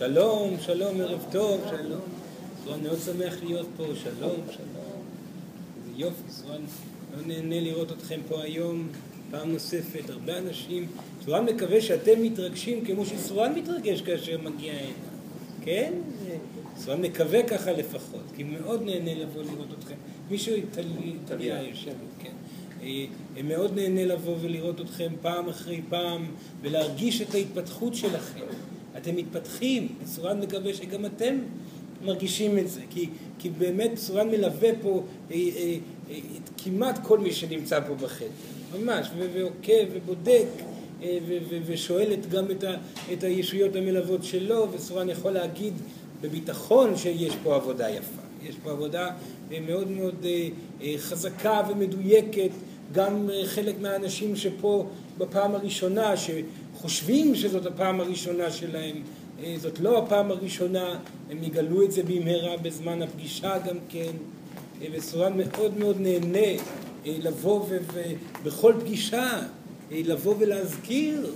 שלום, שלום, ערב טוב, שלום. סורן מאוד שמח להיות פה, שלום, שלום. איזה יופי, סורן מאוד נהנה לראות אתכם פה היום, פעם נוספת, הרבה אנשים. סורן מקווה שאתם מתרגשים כמו שסורן מתרגש כאשר מגיע הנה, כן? סורן מקווה ככה לפחות, כי מאוד נהנה לבוא לראות אתכם. מישהו, טליה יושב, כן. אה, מאוד נהנה לבוא ולראות אתכם פעם אחרי פעם ולהרגיש את ההתפתחות שלכם. אתם מתפתחים, סורן מקווה שגם אתם מרגישים את זה, כי, כי באמת סורן מלווה פה אה, אה, אה, כמעט כל מי שנמצא פה בחדר, ממש, ועוקב ובודק אה, ושואל גם את, ה, את הישויות המלוות שלו, וסורן יכול להגיד בביטחון שיש פה עבודה יפה. יש פה עבודה אה, מאוד מאוד אה, אה, חזקה ומדויקת, גם חלק מהאנשים שפה בפעם הראשונה, שחושבים שזאת הפעם הראשונה שלהם, זאת לא הפעם הראשונה, הם יגלו את זה במהרה בזמן הפגישה גם כן, וסורן מאוד מאוד נהנה לבוא ובכל פגישה לבוא ולהזכיר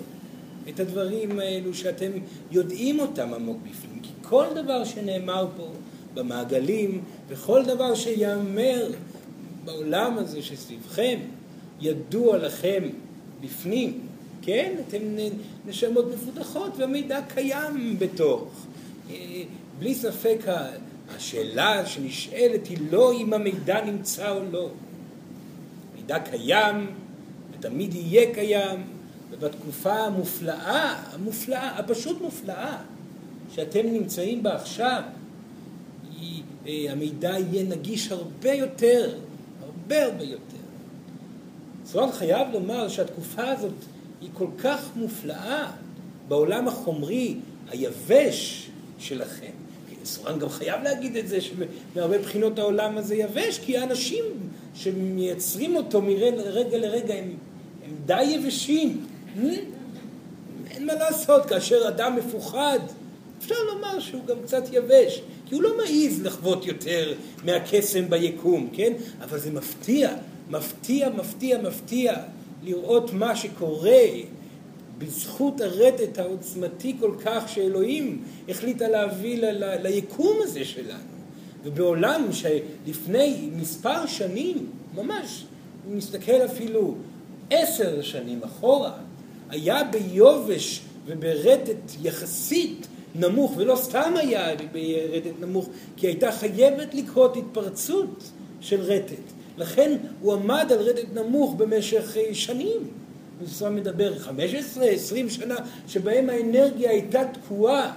את הדברים האלו שאתם יודעים אותם עמוק בפנים, כי כל דבר שנאמר פה במעגלים, וכל דבר שיאמר בעולם הזה שסביבכם, ידוע לכם בפנים, כן? אתם נשמות מפותחות והמידע קיים בתוך. אה, בלי ספק השאלה שנשאלת היא לא אם המידע נמצא או לא. מידע קיים ותמיד יהיה קיים, ובתקופה המופלאה, המופלאה, הפשוט מופלאה, שאתם נמצאים בה עכשיו, אה, המידע יהיה נגיש הרבה יותר, הרבה הרבה יותר. סורן חייב לומר שהתקופה הזאת היא כל כך מופלאה בעולם החומרי היבש שלכם. סורן גם חייב להגיד את זה, שמהרבה בחינות העולם הזה יבש, כי האנשים שמייצרים אותו מרגע לרגע הם, הם די יבשים. אין מה לעשות, כאשר אדם מפוחד, אפשר לומר שהוא גם קצת יבש. כי הוא לא מעז לחוות יותר מהקסם ביקום, כן? אבל זה מפתיע, מפתיע, מפתיע, מפתיע לראות מה שקורה בזכות הרטט העוצמתי כל כך שאלוהים החליטה להביא ל- ל- ליקום הזה שלנו. ובעולם שלפני מספר שנים, ממש, אם נסתכל אפילו עשר שנים אחורה, היה ביובש וברטט יחסית נמוך, ולא סתם היה ברטט נמוך, כי הייתה חייבת לקרות התפרצות של רטט. לכן הוא עמד על רטט נמוך במשך אה, שנים. הוא מדבר 15, 20 שנה, שבהם האנרגיה הייתה תקועה.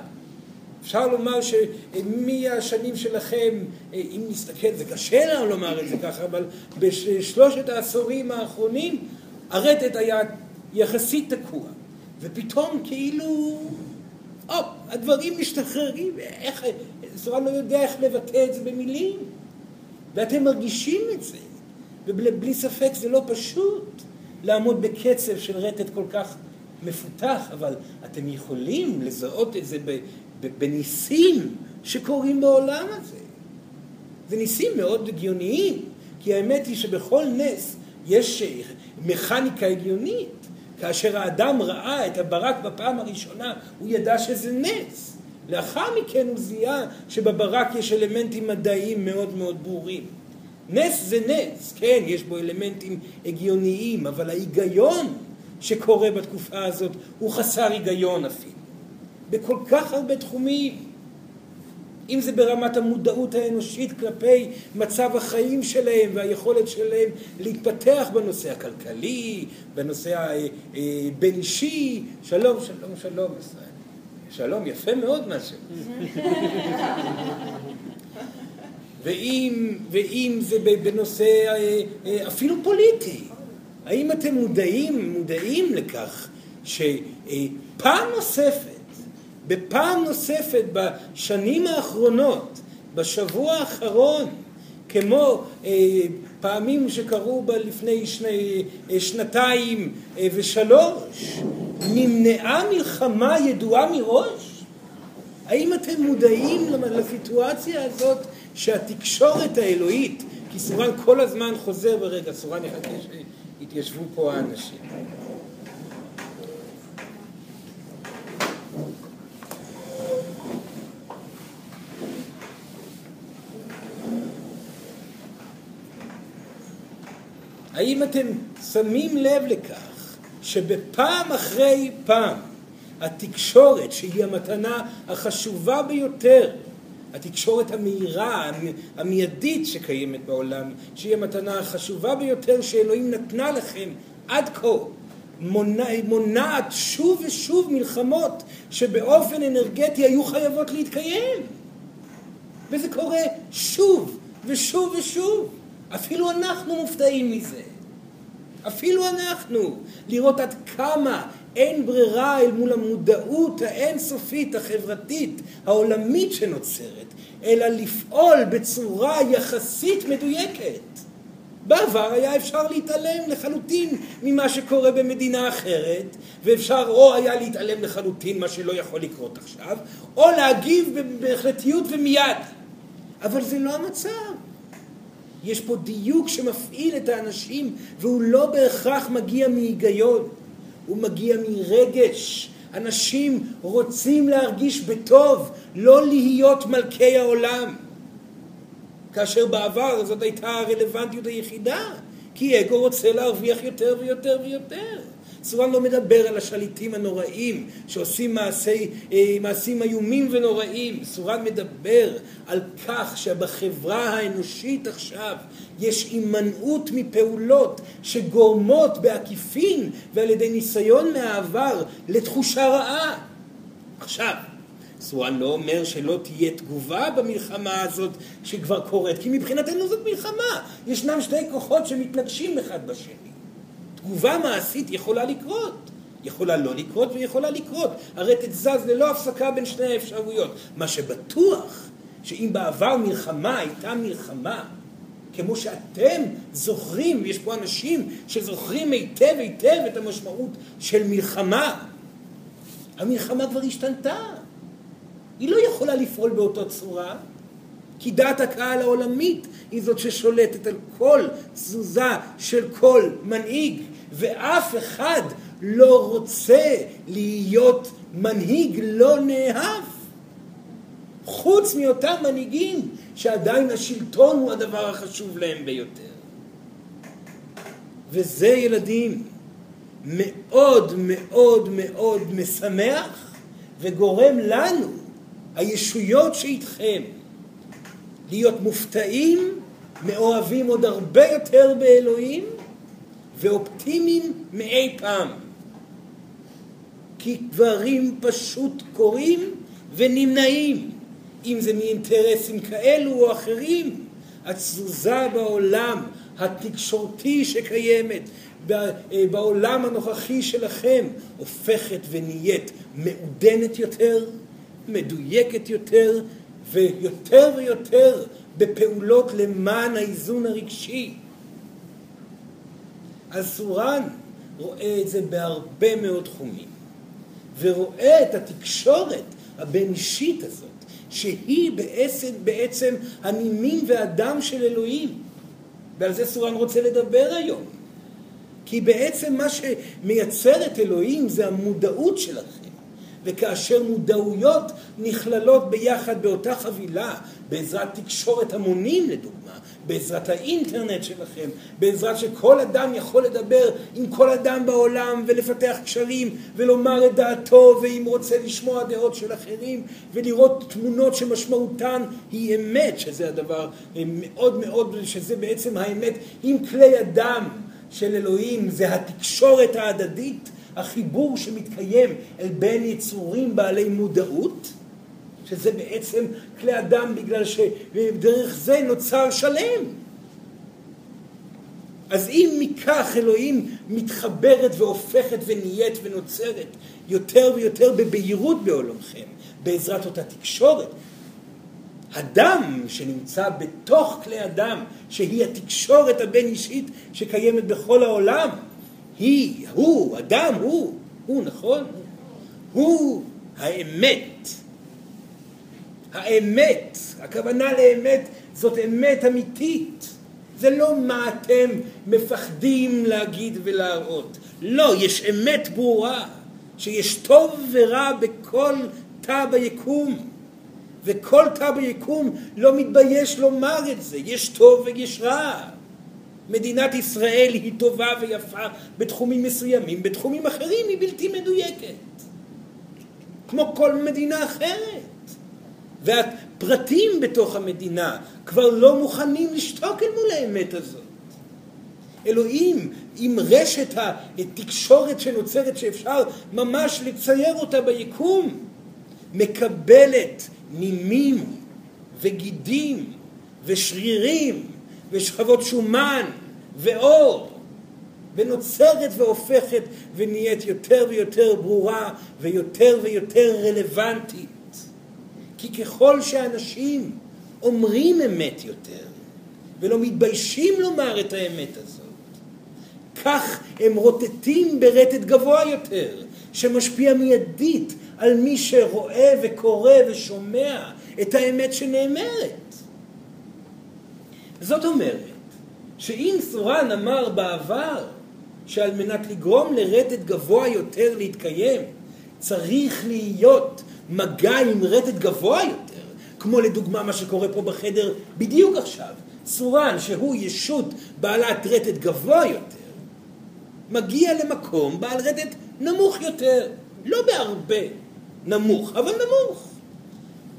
אפשר לומר שמהשנים שלכם, אה, אם נסתכל, זה קשה לנו לומר את זה ככה, אבל בשלושת העשורים האחרונים הרטט היה יחסית תקוע. ופתאום כאילו הופ, הדברים משתחררים, איך, סורן לא יודע איך לבטא את זה במילים, ואתם מרגישים את זה, ובלי ספק זה לא פשוט לעמוד בקצב של רטט כל כך מפותח, אבל אתם יכולים לזהות את זה בניסים שקורים בעולם הזה. זה ניסים מאוד הגיוניים, כי האמת היא שבכל נס יש מכניקה הגיונית. כאשר האדם ראה את הברק בפעם הראשונה, הוא ידע שזה נס. לאחר מכן הוא זיהה שבברק יש אלמנטים מדעיים מאוד מאוד ברורים. נס זה נס, כן, יש בו אלמנטים הגיוניים, אבל ההיגיון שקורה בתקופה הזאת הוא חסר היגיון אפילו. בכל כך הרבה תחומים. אם זה ברמת המודעות האנושית כלפי מצב החיים שלהם והיכולת שלהם להתפתח בנושא הכלכלי, בנושא הבין אה, אישי, שלום, שלום, שלום, ישראל. שלום, יפה מאוד מה ש... ואם, ואם זה בנושא אה, אה, אפילו פוליטי, האם אתם מודעים, מודעים לכך שפעם נוספת בפעם נוספת בשנים האחרונות, בשבוע האחרון, כמו אה, פעמים שקרו בה לפני שני, אה, שנתיים אה, ושלוש, נמנעה מלחמה ידועה מראש? האם אתם מודעים לסיטואציה הזאת שהתקשורת האלוהית, כי סורן כל הזמן חוזר ברגע, סורן יחכה שיתיישבו פה האנשים. האם אתם שמים לב לכך שבפעם אחרי פעם התקשורת, שהיא המתנה החשובה ביותר התקשורת המהירה, המיידית שקיימת בעולם, שהיא המתנה החשובה ביותר שאלוהים נתנה לכם עד כה, מונע, מונעת שוב ושוב מלחמות שבאופן אנרגטי היו חייבות להתקיים. וזה קורה שוב ושוב ושוב. אפילו אנחנו מופתעים מזה. אפילו אנחנו. לראות עד כמה אין ברירה אל מול המודעות האינסופית, החברתית, העולמית שנוצרת, אלא לפעול בצורה יחסית מדויקת. בעבר היה אפשר להתעלם לחלוטין ממה שקורה במדינה אחרת, ואפשר או היה להתעלם לחלוטין מה שלא יכול לקרות עכשיו, או להגיב בהחלטיות ומיד. אבל זה לא המצב. יש פה דיוק שמפעיל את האנשים, והוא לא בהכרח מגיע מהיגיון, הוא מגיע מרגש. אנשים רוצים להרגיש בטוב, לא להיות מלכי העולם. כאשר בעבר זאת הייתה הרלוונטיות היחידה, כי אגו רוצה להרוויח יותר ויותר ויותר. סורן לא מדבר על השליטים הנוראים שעושים מעשי, אה, מעשים איומים ונוראים. סורן מדבר על כך שבחברה האנושית עכשיו יש הימנעות מפעולות שגורמות בעקיפין ועל ידי ניסיון מהעבר לתחושה רעה. עכשיו, סורן לא אומר שלא תהיה תגובה במלחמה הזאת שכבר קורית, כי מבחינתנו זאת מלחמה. ישנם שני כוחות שמתנגשים אחד בשני. תגובה מעשית יכולה לקרות. יכולה לא לקרות ויכולה לקרות. הרי תתזז ללא הפסקה בין שני האפשרויות. מה שבטוח, שאם בעבר מלחמה הייתה מלחמה, כמו שאתם זוכרים, יש פה אנשים שזוכרים היטב היטב את המשמעות של מלחמה. המלחמה כבר השתנתה. היא לא יכולה לפעול באותה צורה, כי דעת הקהל העולמית היא זאת ששולטת על כל תזוזה של כל מנהיג, ואף אחד לא רוצה להיות מנהיג לא נאהב. חוץ מאותם מנהיגים שעדיין השלטון הוא הדבר החשוב להם ביותר. וזה ילדים מאוד מאוד מאוד משמח וגורם לנו, הישויות שאיתכם, להיות מופתעים, מאוהבים עוד הרבה יותר באלוהים ואופטימיים מאי פעם. כי דברים פשוט קורים ונמנעים, אם זה מאינטרסים כאלו או אחרים. התזוזה בעולם התקשורתי שקיימת, בעולם הנוכחי שלכם, הופכת ונהיית מעודנת יותר, מדויקת יותר, ויותר ויותר בפעולות למען האיזון הרגשי. אז סורן רואה את זה בהרבה מאוד תחומים, ורואה את התקשורת הבין-אישית הזאת, שהיא בעצם, בעצם הנימים והדם של אלוהים. ועל זה סורן רוצה לדבר היום. כי בעצם מה שמייצר את אלוהים זה המודעות שלכם. וכאשר מודעויות נכללות ביחד באותה חבילה, בעזרת תקשורת המונים לדוגמה, בעזרת האינטרנט שלכם, בעזרת שכל אדם יכול לדבר עם כל אדם בעולם ולפתח קשרים ולומר את דעתו ואם רוצה לשמוע דעות של אחרים ולראות תמונות שמשמעותן היא אמת, שזה הדבר מאוד מאוד, שזה בעצם האמת עם כלי אדם של אלוהים, זה התקשורת ההדדית החיבור שמתקיים אל בין יצורים בעלי מודעות, שזה בעצם כלי אדם בגלל שדרך זה נוצר שלם. אז אם מכך אלוהים מתחברת והופכת ונהיית ונוצרת יותר ויותר בבהירות בעולמכם, בעזרת אותה תקשורת, הדם שנמצא בתוך כלי אדם, שהיא התקשורת הבין אישית שקיימת בכל העולם, היא, הוא, אדם, הוא, הוא, נכון? הוא האמת. האמת, הכוונה לאמת זאת אמת אמיתית. זה לא מה אתם מפחדים להגיד ולהראות. לא, יש אמת ברורה, שיש טוב ורע בכל תא ביקום. וכל תא ביקום לא מתבייש לומר את זה, יש טוב ויש רע. מדינת ישראל היא טובה ויפה בתחומים מסוימים, בתחומים אחרים היא בלתי מדויקת. כמו כל מדינה אחרת. והפרטים בתוך המדינה כבר לא מוכנים לשתוק אל מול האמת הזאת. אלוהים, עם רשת התקשורת שנוצרת שאפשר ממש לצייר אותה ביקום, מקבלת נימים וגידים ושרירים ושכבות שומן ואור ונוצרת והופכת ונהיית יותר ויותר ברורה ויותר ויותר רלוונטית. כי ככל שאנשים אומרים אמת יותר ולא מתביישים לומר את האמת הזאת, כך הם רוטטים ברטט גבוה יותר, שמשפיע מיידית על מי שרואה וקורא ושומע את האמת שנאמרת. זאת אומרת, שאם סורן אמר בעבר שעל מנת לגרום לרטט גבוה יותר להתקיים, צריך להיות מגע עם רטט גבוה יותר, כמו לדוגמה מה שקורה פה בחדר בדיוק עכשיו, סורן שהוא ישות בעלת רטט גבוה יותר, מגיע למקום בעל רטט נמוך יותר, לא בהרבה נמוך, אבל נמוך.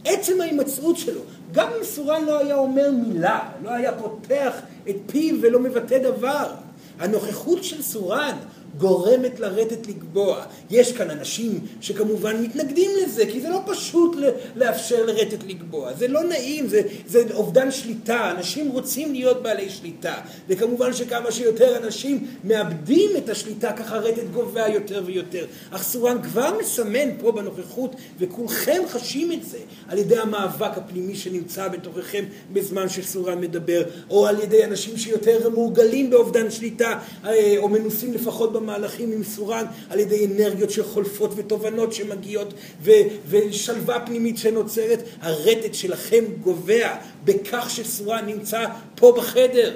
עצם ההימצאות שלו, גם אם סורן לא היה אומר מילה, לא היה פותח את פיו ולא מבטא דבר, הנוכחות של סורן גורמת לרטט לגבוה. יש כאן אנשים שכמובן מתנגדים לזה, כי זה לא פשוט לאפשר לרטט לגבוה. זה לא נעים, זה, זה אובדן שליטה. אנשים רוצים להיות בעלי שליטה. וכמובן שכמה שיותר אנשים מאבדים את השליטה, ככה רטט גובע יותר ויותר. אך סורן כבר מסמן פה בנוכחות, וכולכם חשים את זה, על ידי המאבק הפנימי שנמצא בתוככם בזמן שסורן מדבר, או על ידי אנשים שיותר מורגלים באובדן שליטה, אה, או מנוסים לפחות במהלכים עם סורן על ידי אנרגיות שחולפות ותובנות שמגיעות ו- ושלווה פנימית שנוצרת, הרטט שלכם גובע בכך שסורן נמצא פה בחדר.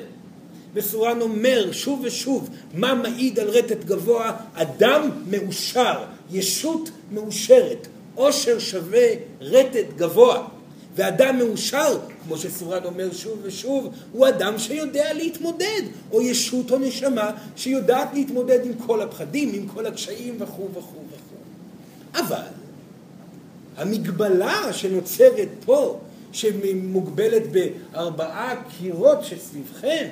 וסורן אומר שוב ושוב מה מעיד על רטט גבוה? אדם מאושר, ישות מאושרת, עושר שווה רטט גבוה. ואדם מאושר, כמו שסורן אומר שוב ושוב, הוא אדם שיודע להתמודד, או ישות או נשמה שיודעת להתמודד עם כל הפחדים, עם כל הקשיים וכו' וכו' וכו'. אבל המגבלה שנוצרת פה, שמוגבלת בארבעה קירות שסביבכם,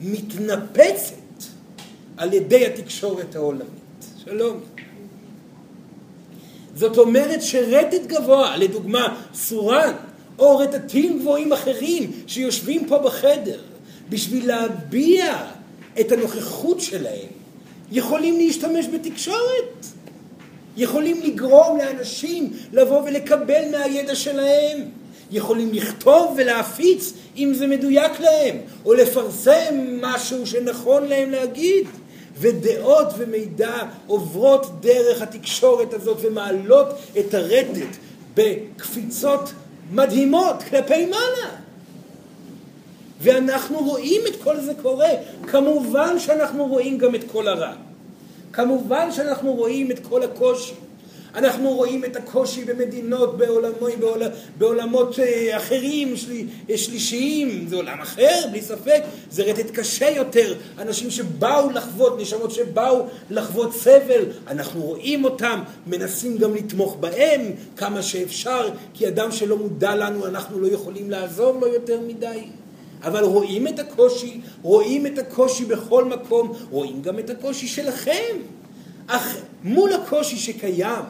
מתנפצת על ידי התקשורת העולמית. שלום. זאת אומרת שרטט גבוה, לדוגמה סורן, או רטטים גבוהים אחרים שיושבים פה בחדר, בשביל להביע את הנוכחות שלהם, יכולים להשתמש בתקשורת. יכולים לגרום לאנשים לבוא ולקבל מהידע שלהם. יכולים לכתוב ולהפיץ אם זה מדויק להם, או לפרסם משהו שנכון להם להגיד. ודעות ומידע עוברות דרך התקשורת הזאת ומעלות את הרטט בקפיצות מדהימות כלפי מעלה. ואנחנו רואים את כל זה קורה. כמובן שאנחנו רואים גם את כל הרע. כמובן שאנחנו רואים את כל הקושי. אנחנו רואים את הקושי במדינות, בעולמות, בעול, בעולמות אה, אחרים, של, אה, שלישיים, זה עולם אחר, בלי ספק, זה רטט קשה יותר, אנשים שבאו לחוות, נשמות שבאו לחוות סבל, אנחנו רואים אותם, מנסים גם לתמוך בהם כמה שאפשר, כי אדם שלא מודע לנו, אנחנו לא יכולים לעזור לו יותר מדי. אבל רואים את הקושי, רואים את הקושי בכל מקום, רואים גם את הקושי שלכם. אך מול הקושי שקיים,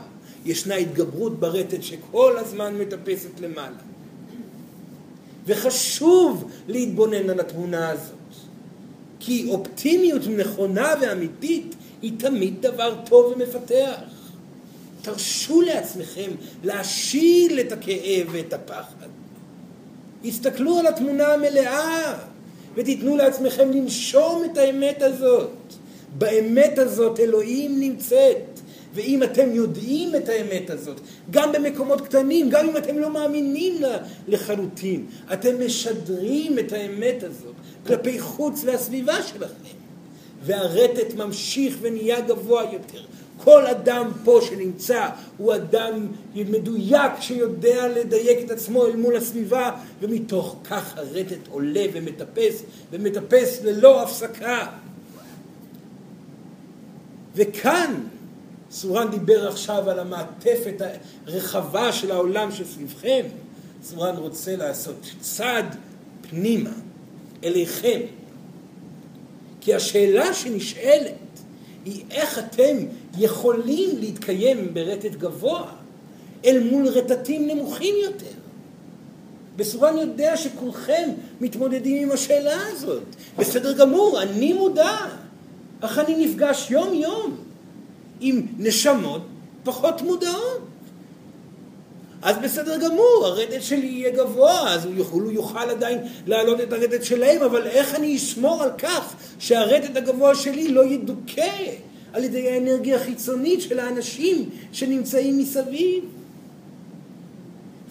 ישנה התגברות ברטט שכל הזמן מטפסת למעלה. וחשוב להתבונן על התמונה הזאת, כי אופטימיות נכונה ואמיתית היא תמיד דבר טוב ומפתח. תרשו לעצמכם להשיל את הכאב ואת הפחד. הסתכלו על התמונה המלאה ותיתנו לעצמכם לנשום את האמת הזאת. באמת הזאת אלוהים נמצאת. ואם אתם יודעים את האמת הזאת, גם במקומות קטנים, גם אם אתם לא מאמינים לה לחלוטין, אתם משדרים את האמת הזאת כלפי חוץ והסביבה שלכם. והרטט ממשיך ונהיה גבוה יותר. כל אדם פה שנמצא הוא אדם מדויק שיודע לדייק את עצמו אל מול הסביבה ומתוך כך הרטט עולה ומטפס ומטפס ללא הפסקה. וכאן סורן דיבר עכשיו על המעטפת הרחבה של העולם שסביבכם. סורן רוצה לעשות צעד פנימה אליכם. כי השאלה שנשאלת היא איך אתם יכולים להתקיים ברטט גבוה אל מול רטטים נמוכים יותר. בסורן יודע שכולכם מתמודדים עם השאלה הזאת. בסדר גמור, אני מודע, אך אני נפגש יום יום עם נשמות פחות מודעות. אז בסדר גמור, הרטט שלי יהיה גבוה, אז הוא יוכל, הוא יוכל עדיין להעלות את הרטט שלהם, אבל איך אני אשמור על כך שהרטט הגבוה שלי לא ידוכא על ידי האנרגיה החיצונית של האנשים שנמצאים מסביב?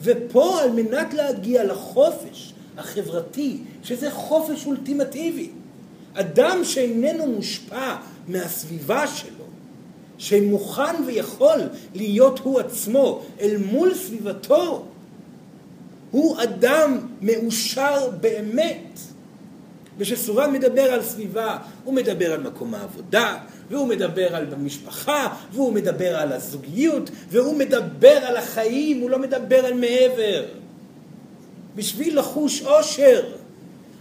ופה על מנת להגיע לחופש החברתי, שזה חופש אולטימטיבי, אדם שאיננו מושפע מהסביבה שלו, שמוכן ויכול להיות הוא עצמו אל מול סביבתו, הוא אדם מאושר באמת. וכשסורן מדבר על סביבה, הוא מדבר על מקום העבודה, והוא מדבר על המשפחה, והוא מדבר על הזוגיות, והוא מדבר על החיים, הוא לא מדבר על מעבר. בשביל לחוש אושר,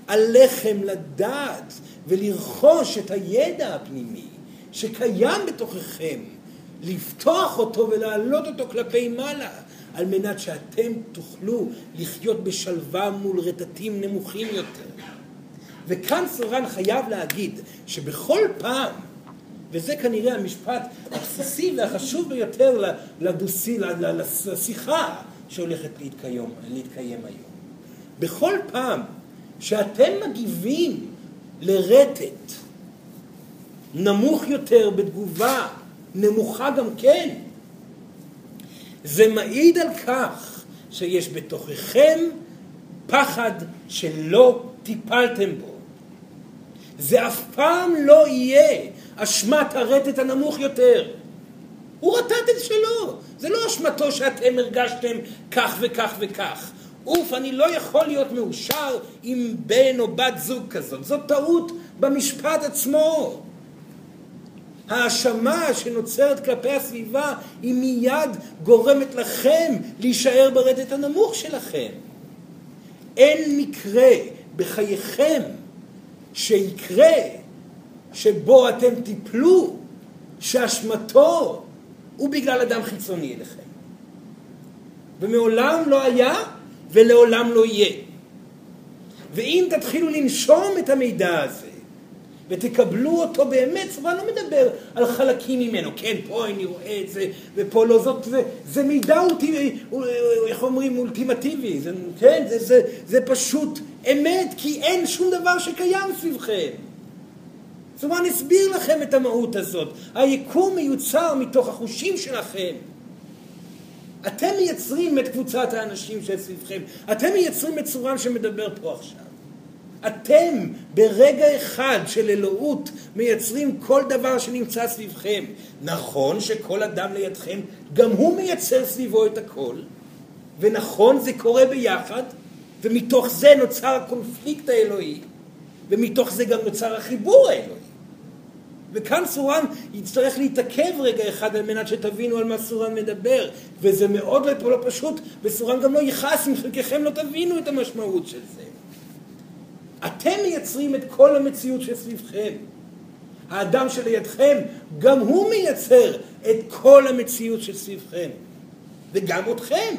עליכם לדעת ולרכוש את הידע הפנימי שקיים בתוככם, לפתוח אותו ולהעלות אותו כלפי מעלה, על מנת שאתם תוכלו לחיות בשלווה מול רטטים נמוכים יותר. וכאן סורן חייב להגיד שבכל פעם, וזה כנראה המשפט הבסיסי והחשוב ביותר לדוסי, לשיחה שהולכת להתקיים, להתקיים היום. בכל פעם שאתם מגיבים לרטט נמוך יותר בתגובה נמוכה גם כן. זה מעיד על כך שיש בתוככם פחד שלא טיפלתם בו. זה אף פעם לא יהיה אשמת הרטט הנמוך יותר. הוא רטט את שלו. זה לא אשמתו שאתם הרגשתם כך וכך וכך. אוף, אני לא יכול להיות מאושר עם בן או בת זוג כזאת. זאת טעות במשפט עצמו. האשמה שנוצרת כלפי הסביבה היא מיד גורמת לכם להישאר ברדת הנמוך שלכם. אין מקרה בחייכם שיקרה שבו אתם תיפלו שאשמתו הוא בגלל אדם חיצוני אליכם. ומעולם לא היה ולעולם לא יהיה. ואם תתחילו לנשום את המידע הזה ותקבלו אותו באמת, צבא לא מדבר על חלקים ממנו, כן, פה אני רואה את זה, ופה לא זאת, זה, זה מידע אולטימטיבי, איך אומרים, אולטימטיבי, זה, כן, זה, זה, זה פשוט אמת, כי אין שום דבר שקיים סביבכם. צבא נסביר לכם את המהות הזאת. היקום מיוצר מתוך החושים שלכם. אתם מייצרים את קבוצת האנשים שסביבכם. אתם מייצרים את צורם שמדבר פה עכשיו. אתם ברגע אחד של אלוהות מייצרים כל דבר שנמצא סביבכם. נכון שכל אדם לידכם, גם הוא מייצר סביבו את הכל, ונכון זה קורה ביחד, ומתוך זה נוצר הקונפליקט האלוהי, ומתוך זה גם נוצר החיבור האלוהי. וכאן סורן יצטרך להתעכב רגע אחד על מנת שתבינו על מה סורן מדבר, וזה מאוד לא פשוט, וסורן גם לא יכעס אם חלקכם לא תבינו את המשמעות של זה. אתם מייצרים את כל המציאות שסביבכם. האדם שלידכם, גם הוא מייצר את כל המציאות שסביבכם. וגם אתכם.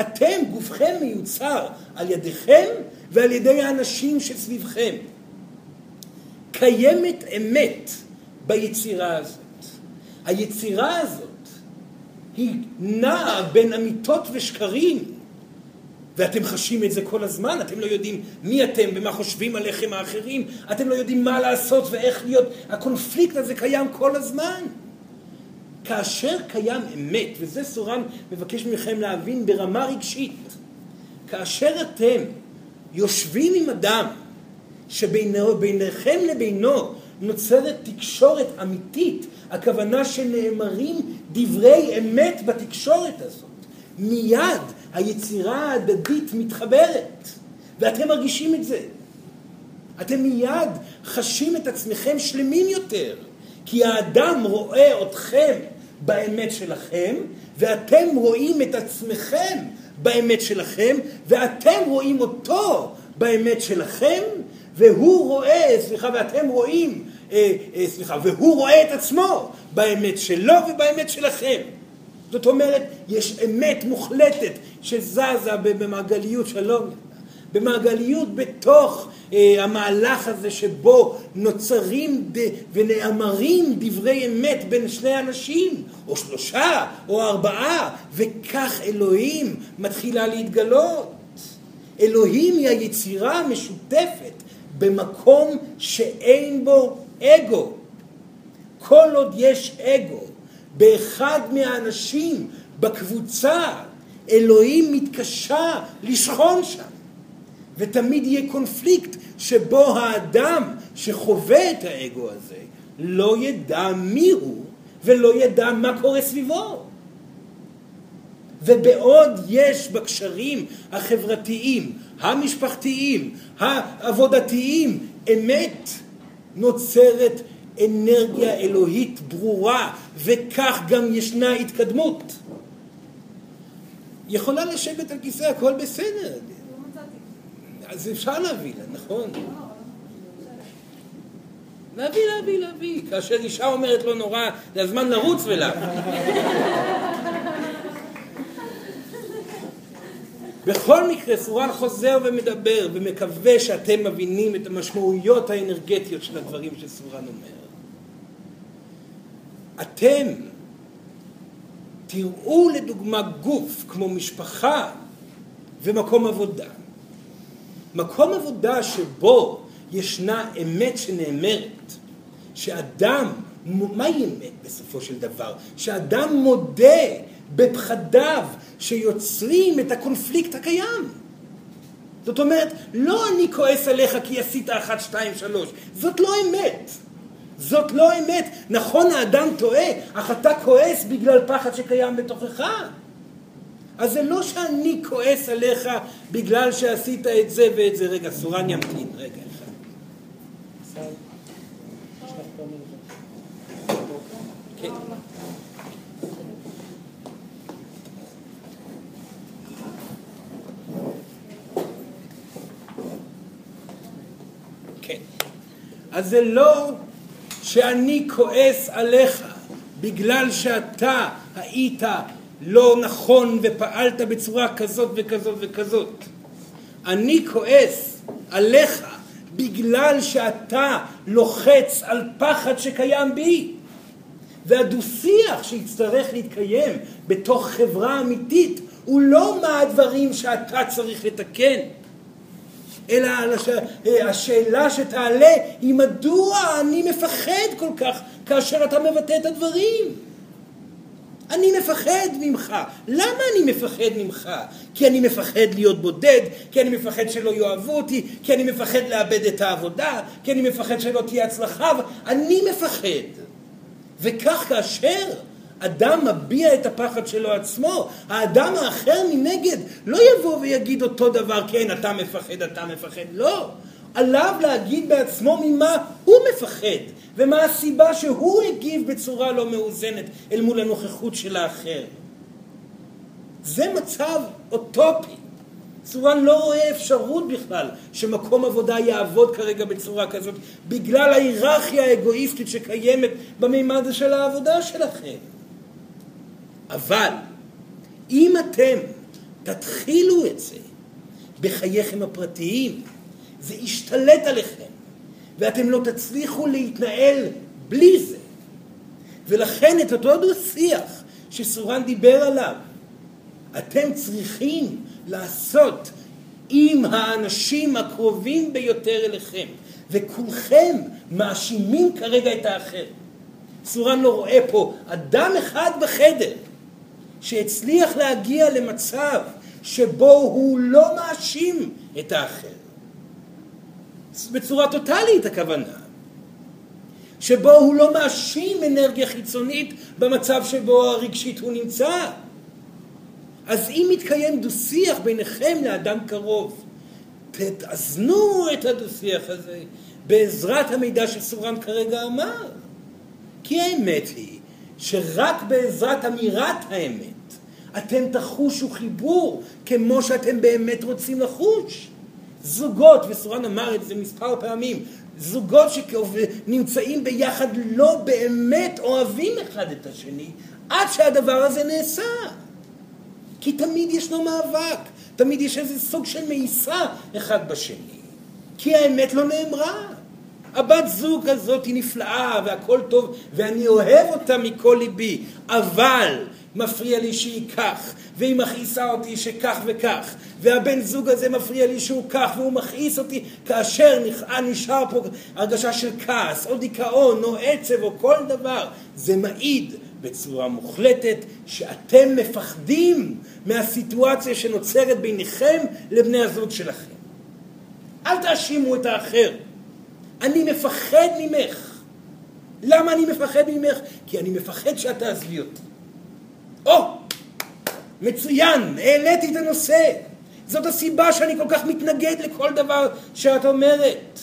אתם, גופכם מיוצר על ידיכם ועל ידי האנשים שסביבכם. קיימת אמת ביצירה הזאת. היצירה הזאת היא נעה בין אמיתות ושקרים. ואתם חשים את זה כל הזמן, אתם לא יודעים מי אתם ומה חושבים עליכם האחרים, אתם לא יודעים מה לעשות ואיך להיות, הקונפליקט הזה קיים כל הזמן. כאשר קיים אמת, וזה סורן מבקש מכם להבין ברמה רגשית, כאשר אתם יושבים עם אדם שביניכם לבינו נוצרת תקשורת אמיתית, הכוונה שנאמרים דברי אמת בתקשורת הזאת. מיד היצירה ההדדית מתחברת, ואתם מרגישים את זה. אתם מיד חשים את עצמכם שלמים יותר, כי האדם רואה אתכם באמת שלכם, ואתם רואים את עצמכם באמת שלכם, ואתם רואים אותו באמת שלכם, והוא רואה, סליחה, ואתם רואים, אה, אה, סליחה, והוא רואה את עצמו באמת שלו ובאמת שלכם. זאת אומרת, יש אמת מוחלטת שזזה במעגליות שלום. במעגליות בתוך אה, המהלך הזה שבו נוצרים ד, ונאמרים דברי אמת בין שני אנשים, או שלושה, או ארבעה, וכך אלוהים מתחילה להתגלות. אלוהים היא היצירה המשותפת במקום שאין בו אגו. כל עוד יש אגו באחד מהאנשים בקבוצה, אלוהים מתקשה לשכון שם. ותמיד יהיה קונפליקט שבו האדם שחווה את האגו הזה לא ידע מי הוא ולא ידע מה קורה סביבו. ובעוד יש בקשרים החברתיים, המשפחתיים, העבודתיים, אמת, נוצרת אנרגיה אלוהית ברורה, וכך גם ישנה התקדמות. יכולה לשבת על כיסא, הכל בסדר. אז אפשר להביא לה, נכון? להביא, להביא, להביא. כאשר אישה אומרת לא נורא, זה הזמן לרוץ ולהביא. בכל מקרה, סורן חוזר ומדבר ומקווה שאתם מבינים את המשמעויות האנרגטיות של הדברים שסורן אומר. אתם תראו לדוגמה גוף כמו משפחה ומקום עבודה. מקום עבודה שבו ישנה אמת שנאמרת, שאדם, מהי אמת בסופו של דבר? שאדם מודה בפחדיו שיוצרים את הקונפליקט הקיים. זאת אומרת, לא אני כועס עליך כי עשית אחת, שתיים, שלוש. זאת לא אמת. זאת לא אמת. נכון, האדם טועה, אך אתה כועס בגלל פחד שקיים בתוכך. אז זה לא שאני כועס עליך בגלל שעשית את זה ואת זה. רגע, סורן ימתין, רגע אחד. כן. כן. אז זה לא שאני כועס עליך בגלל שאתה היית לא נכון ופעלת בצורה כזאת וכזאת וכזאת. אני כועס עליך בגלל שאתה לוחץ על פחד שקיים בי. והדו-שיח שיצטרך להתקיים בתוך חברה אמיתית הוא לא מה הדברים שאתה צריך לתקן, אלא השאלה שתעלה היא מדוע אני מפחד כל כך כאשר אתה מבטא את הדברים. אני מפחד ממך. למה אני מפחד ממך? כי אני מפחד להיות בודד, כי אני מפחד שלא יאהבו אותי, כי אני מפחד לאבד את העבודה, כי אני מפחד שלא תהיה הצלחה, אני מפחד. וכך כאשר אדם מביע את הפחד שלו עצמו, האדם האחר מנגד לא יבוא ויגיד אותו דבר, כן, אתה מפחד, אתה מפחד. לא. עליו להגיד בעצמו ממה הוא מפחד, ומה הסיבה שהוא הגיב בצורה לא מאוזנת אל מול הנוכחות של האחר. זה מצב אוטופי. צורן לא רואה אפשרות בכלל שמקום עבודה יעבוד כרגע בצורה כזאת בגלל ההיררכיה האגואיסטית שקיימת במימד של העבודה שלכם. אבל אם אתם תתחילו את זה בחייכם הפרטיים, זה ישתלט עליכם, ואתם לא תצליחו להתנהל בלי זה. ולכן את אותו דו-שיח שסורן דיבר עליו, אתם צריכים לעשות עם האנשים הקרובים ביותר אליכם, וכולכם מאשימים כרגע את האחר. סורן לא רואה פה אדם אחד בחדר שהצליח להגיע למצב שבו הוא לא מאשים את האחר. בצורה טוטאלית הכוונה. שבו הוא לא מאשים אנרגיה חיצונית במצב שבו הרגשית הוא נמצא. אז אם מתקיים דו-שיח ביניכם לאדם קרוב, תאזנו את הדו-שיח הזה בעזרת המידע שסורן כרגע אמר. כי האמת היא שרק בעזרת אמירת האמת אתם תחושו חיבור כמו שאתם באמת רוצים לחוש. זוגות, וסורן אמר את זה מספר פעמים, זוגות שנמצאים ביחד לא באמת אוהבים אחד את השני עד שהדבר הזה נעשה. כי תמיד ישנו מאבק, תמיד יש איזה סוג של מאיסה אחד בשני. כי האמת לא נאמרה. הבת זוג הזאת היא נפלאה והכל טוב ואני אוהב אותה מכל ליבי, אבל מפריע לי שהיא כך, והיא מכעיסה אותי שכך וכך, והבן זוג הזה מפריע לי שהוא כך, והוא מכעיס אותי כאשר נשאר פה הרגשה של כעס, או דיכאון, או עצב, או כל דבר. זה מעיד בצורה מוחלטת שאתם מפחדים מהסיטואציה שנוצרת ביניכם לבני הזוג שלכם. אל תאשימו את האחר. אני מפחד ממך. למה אני מפחד ממך? כי אני מפחד שאת תעזבי אותי. או, מצוין, העליתי את הנושא. זאת הסיבה שאני כל כך מתנגד לכל דבר שאת אומרת.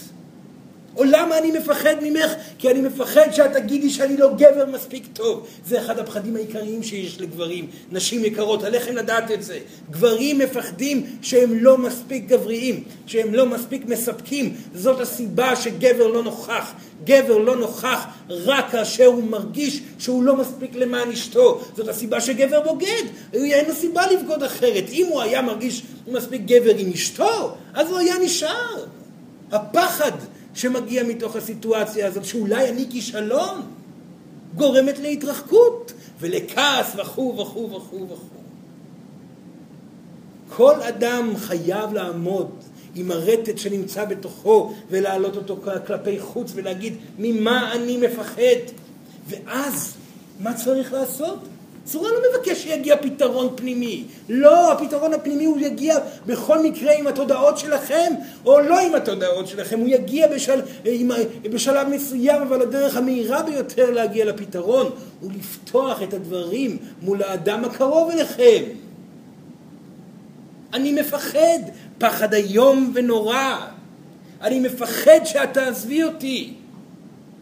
או למה אני מפחד ממך? כי אני מפחד שאת תגידי שאני לא גבר מספיק טוב. זה אחד הפחדים העיקריים שיש לגברים, נשים יקרות, עליכם לדעת את זה. גברים מפחדים שהם לא מספיק גבריים, שהם לא מספיק מספקים. זאת הסיבה שגבר לא נוכח. גבר לא נוכח רק כאשר הוא מרגיש שהוא לא מספיק למען אשתו. זאת הסיבה שגבר בוגד. אין לו סיבה לבגוד אחרת. אם הוא היה מרגיש מספיק גבר עם אשתו, אז הוא היה נשאר. הפחד שמגיע מתוך הסיטואציה הזאת, שאולי אני כישלון, גורמת להתרחקות ולכעס וכו' וכו' וכו' וכו'. כל אדם חייב לעמוד עם הרטט שנמצא בתוכו ולהעלות אותו כלפי חוץ ולהגיד ממה אני מפחד ואז מה צריך לעשות? צורה לא מבקש שיגיע פתרון פנימי. לא, הפתרון הפנימי הוא יגיע בכל מקרה עם התודעות שלכם, או לא עם התודעות שלכם, הוא יגיע בשל, עם, בשלב מסוים, אבל הדרך המהירה ביותר להגיע לפתרון הוא לפתוח את הדברים מול האדם הקרוב אליכם. אני מפחד, פחד איום ונורא. אני מפחד שאת תעזבי אותי.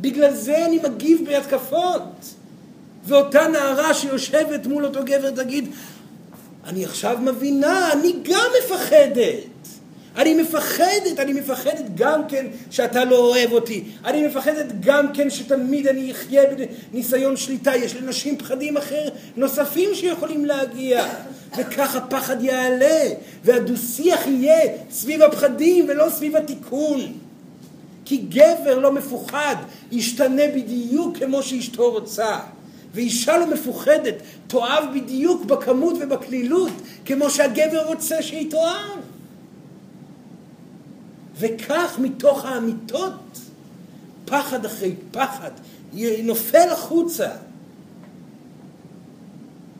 בגלל זה אני מגיב בהתקפות. ואותה נערה שיושבת מול אותו גבר תגיד, אני עכשיו מבינה, אני גם מפחדת. אני מפחדת, אני מפחדת גם כן שאתה לא אוהב אותי. אני מפחדת גם כן שתמיד אני אחיה בניסיון שליטה. יש לנשים פחדים אחר נוספים שיכולים להגיע. וכך הפחד יעלה, והדו-שיח יהיה סביב הפחדים ולא סביב התיקון. כי גבר לא מפוחד ישתנה בדיוק כמו שאשתו רוצה. ואישה לא מפוחדת תאהב בדיוק בכמות ובקלילות כמו שהגבר רוצה שהיא תאהב. וכך מתוך האמיתות, פחד אחרי פחד, נופל החוצה.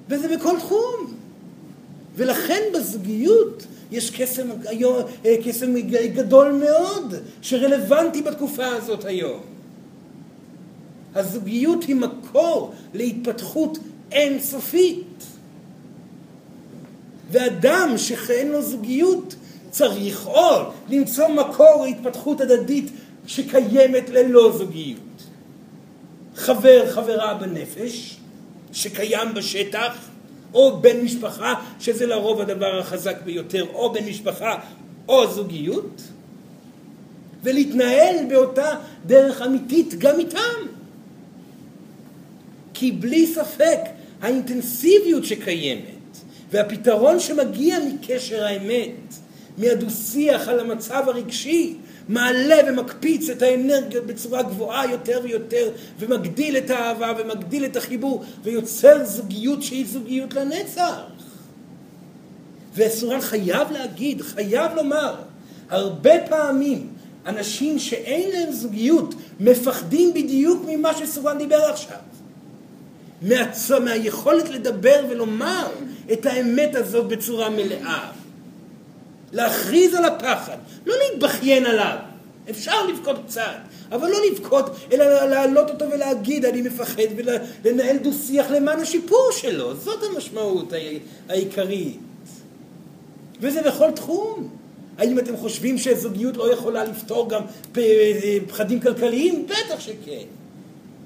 וזה בכל תחום. ולכן בזוגיות יש קסם, קסם גדול מאוד שרלוונטי בתקופה הזאת היום. הזוגיות היא מקור להתפתחות אינסופית. ואדם שאין לו זוגיות צריך או למצוא מקור להתפתחות הדדית שקיימת ללא זוגיות. חבר, חברה בנפש, שקיים בשטח, או בן משפחה, שזה לרוב הדבר החזק ביותר, או בן משפחה או זוגיות, ולהתנהל באותה דרך אמיתית גם איתם. כי בלי ספק האינטנסיביות שקיימת והפתרון שמגיע מקשר האמת, מהדו-שיח על המצב הרגשי, מעלה ומקפיץ את האנרגיות בצורה גבוהה יותר ויותר ומגדיל את האהבה ומגדיל את החיבור ויוצר זוגיות שהיא זוגיות לנצח. וסורן חייב להגיד, חייב לומר, הרבה פעמים אנשים שאין להם זוגיות מפחדים בדיוק ממה שסורן דיבר עכשיו. מהצ... מהיכולת לדבר ולומר את האמת הזאת בצורה מלאה. להכריז על הפחד, לא להתבכיין עליו, אפשר לבכות קצת, אבל לא לבכות, אלא להעלות אותו ולהגיד, אני מפחד, ולנהל דו-שיח למען השיפור שלו. זאת המשמעות העיקרית. וזה בכל תחום. האם אתם חושבים שזוגיות לא יכולה לפתור גם פחדים כלכליים? בטח שכן.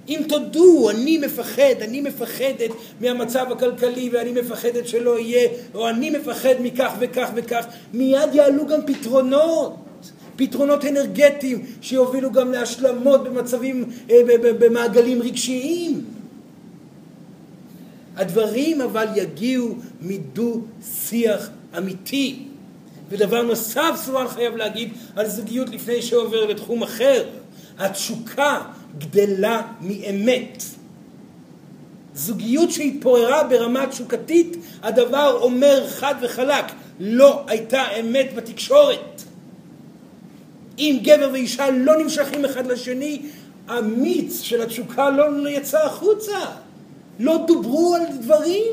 אם תודו, אני מפחד, אני מפחדת מהמצב הכלכלי ואני מפחדת שלא יהיה, או אני מפחד מכך וכך וכך, מיד יעלו גם פתרונות. פתרונות אנרגטיים שיובילו גם להשלמות במצבים, אה, במעגלים רגשיים. הדברים אבל יגיעו מדו-שיח אמיתי. ודבר נוסף סורן חייב להגיד על זוגיות לפני שעובר לתחום אחר, התשוקה גדלה מאמת. זוגיות שהתפוררה ברמה תשוקתית, הדבר אומר חד וחלק, לא הייתה אמת בתקשורת. אם גבר ואישה לא נמשכים אחד לשני, המיץ של התשוקה לא יצא החוצה. לא דוברו על דברים.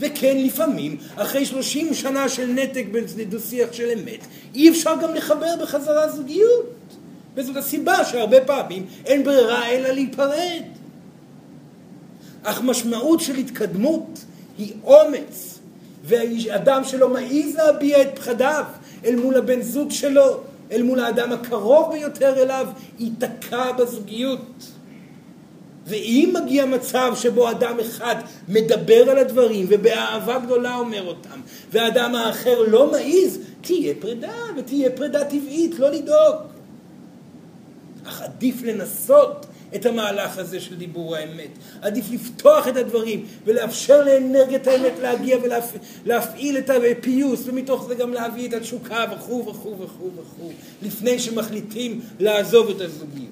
וכן, לפעמים, אחרי שלושים שנה של נתק בדו-שיח של אמת, אי אפשר גם לחבר בחזרה זוגיות. וזאת הסיבה שהרבה פעמים אין ברירה אלא להיפרד. אך משמעות של התקדמות היא אומץ, ואדם שלא מעז להביע את פחדיו אל מול הבן זוג שלו, אל מול האדם הקרוב ביותר אליו, ייתקע בזוגיות. ואם מגיע מצב שבו אדם אחד מדבר על הדברים ובאהבה גדולה אומר אותם, והאדם האחר לא מעז, תהיה פרידה, ותהיה פרידה טבעית, לא לדאוג. אך עדיף לנסות את המהלך הזה של דיבור האמת. עדיף לפתוח את הדברים ולאפשר לאנרגיית האמת להגיע ולהפעיל את הפיוס ומתוך זה גם להביא את התשוקה וכו' וכו' וכו' וכו' לפני שמחליטים לעזוב את הזוגיות.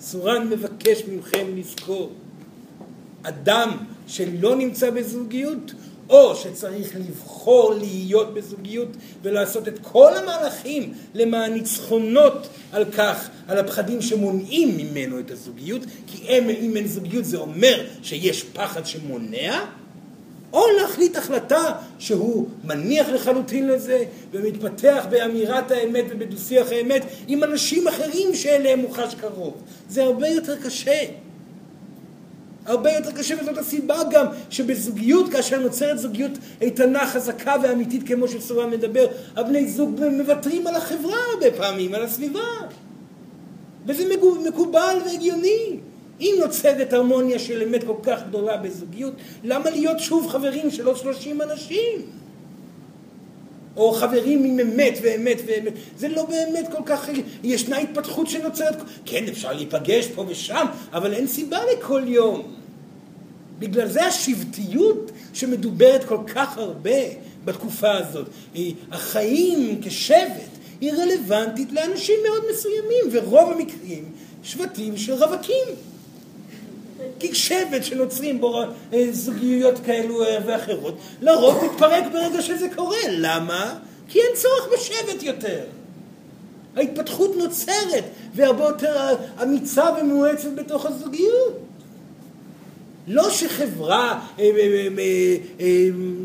סורן מבקש מכם לזכור אדם שלא נמצא בזוגיות או שצריך לבחור להיות בזוגיות ולעשות את כל המהלכים למען ניצחונות על כך, על הפחדים שמונעים ממנו את הזוגיות, כי הם, אם אין זוגיות זה אומר שיש פחד שמונע, או להחליט החלטה שהוא מניח לחלוטין לזה ומתפתח באמירת האמת ובדו-שיח האמת עם אנשים אחרים שאליהם הוא חש קרוב. זה הרבה יותר קשה. הרבה יותר קשה, וזאת הסיבה גם שבזוגיות, כאשר נוצרת זוגיות איתנה, חזקה ואמיתית, כמו שסורן מדבר, הבני זוג מוותרים על החברה הרבה פעמים, על הסביבה. וזה מקובל והגיוני. אם נוצרת הרמוניה של אמת כל כך גדולה בזוגיות, למה להיות שוב חברים של עוד שלושים אנשים? או חברים עם אמת ואמת ואמת. זה לא באמת כל כך, ישנה התפתחות שנוצרת, כן אפשר להיפגש פה ושם, אבל אין סיבה לכל יום. בגלל זה השבטיות שמדוברת כל כך הרבה בתקופה הזאת. החיים כשבט היא רלוונטית לאנשים מאוד מסוימים, ורוב המקרים שבטים של רווקים. שבט שנוצרים בו אה, זוגיות כאלו אה, ואחרות, לרוב מתפרק ברגע שזה קורה. למה? כי אין צורך בשבט יותר. ההתפתחות נוצרת והרבה יותר אמיצה ומואצת בתוך הזוגיות. לא שחברה אה,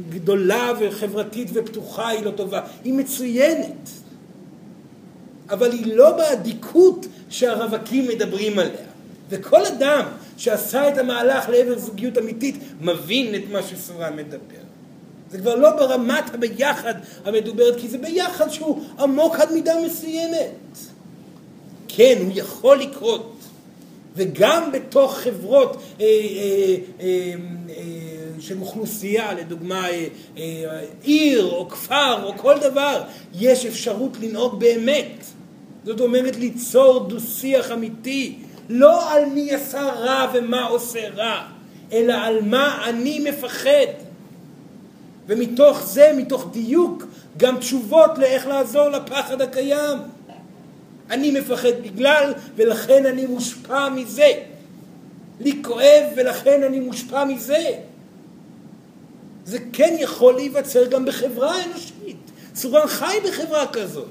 גדולה וחברתית ופתוחה היא לא טובה, היא מצוינת. אבל היא לא באדיקות שהרווקים מדברים עליה. וכל אדם שעשה את המהלך לעבר זוגיות אמיתית, מבין את מה שסורן מדבר. זה כבר לא ברמת הביחד המדוברת, כי זה ביחד שהוא עמוק עד מידה מסוימת. כן, הוא יכול לקרות. וגם בתוך חברות אה, אה, אה, אה, של אוכלוסייה, לדוגמה אה, אה, עיר או כפר או כל דבר, יש אפשרות לנהוג באמת. זאת אומרת ליצור דו-שיח אמיתי לא על מי עשה רע ומה עושה רע, אלא על מה אני מפחד. ומתוך זה, מתוך דיוק, גם תשובות לאיך לעזור לפחד הקיים. אני מפחד בגלל, ולכן אני מושפע מזה. לי כואב, ולכן אני מושפע מזה. זה כן יכול להיווצר גם בחברה אנושית. סורן חי בחברה כזאת.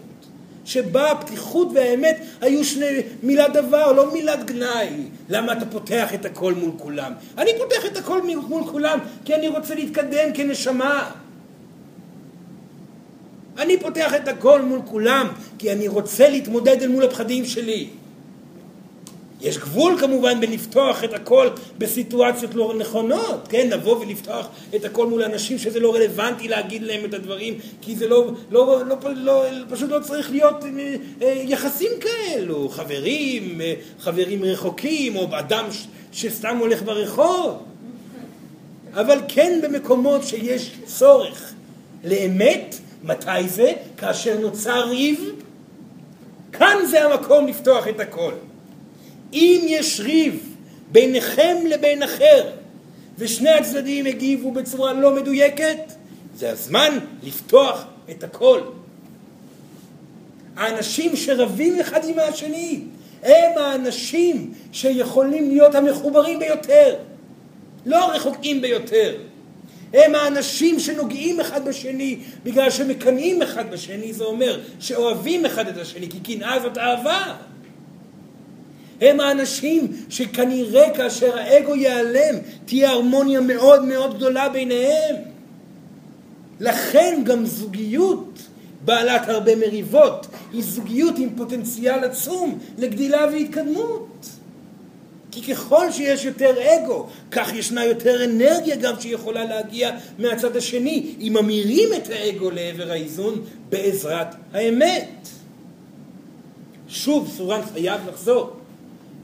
שבה הפתיחות והאמת היו שני מילת דבר, לא מילת גנאי. למה אתה פותח את הכל מול כולם? אני פותח את הכל מול כולם כי אני רוצה להתקדם כנשמה. אני פותח את הכל מול כולם, כי אני רוצה להתמודד אל מול הפחדים שלי. יש גבול כמובן בלפתוח את הכל בסיטואציות לא נכונות, כן, לבוא ולפתוח את הכל מול אנשים שזה לא רלוונטי להגיד להם את הדברים, כי זה לא, לא, לא, לא, לא פשוט לא צריך להיות אה, אה, יחסים כאלו, חברים, אה, חברים רחוקים, או אדם שסתם הולך ברחוב, אבל כן במקומות שיש צורך לאמת, מתי זה? כאשר נוצר ריב, כאן זה המקום לפתוח את הכל. אם יש ריב ביניכם לבין אחר, ושני הצדדים הגיבו בצורה לא מדויקת, זה הזמן לפתוח את הכל. האנשים שרבים אחד עם השני הם האנשים שיכולים להיות המחוברים ביותר, לא הרחוקים ביותר. הם האנשים שנוגעים אחד בשני בגלל שמקנאים אחד בשני, זה אומר שאוהבים אחד את השני, כי קנאה זאת אהבה. הם האנשים שכנראה כאשר האגו ייעלם תהיה הרמוניה מאוד מאוד גדולה ביניהם. לכן גם זוגיות בעלת הרבה מריבות היא זוגיות עם פוטנציאל עצום לגדילה והתקדמות. כי ככל שיש יותר אגו, כך ישנה יותר אנרגיה גם שיכולה להגיע מהצד השני, אם ממירים את האגו לעבר האיזון בעזרת האמת. שוב, סורן חייב לחזור.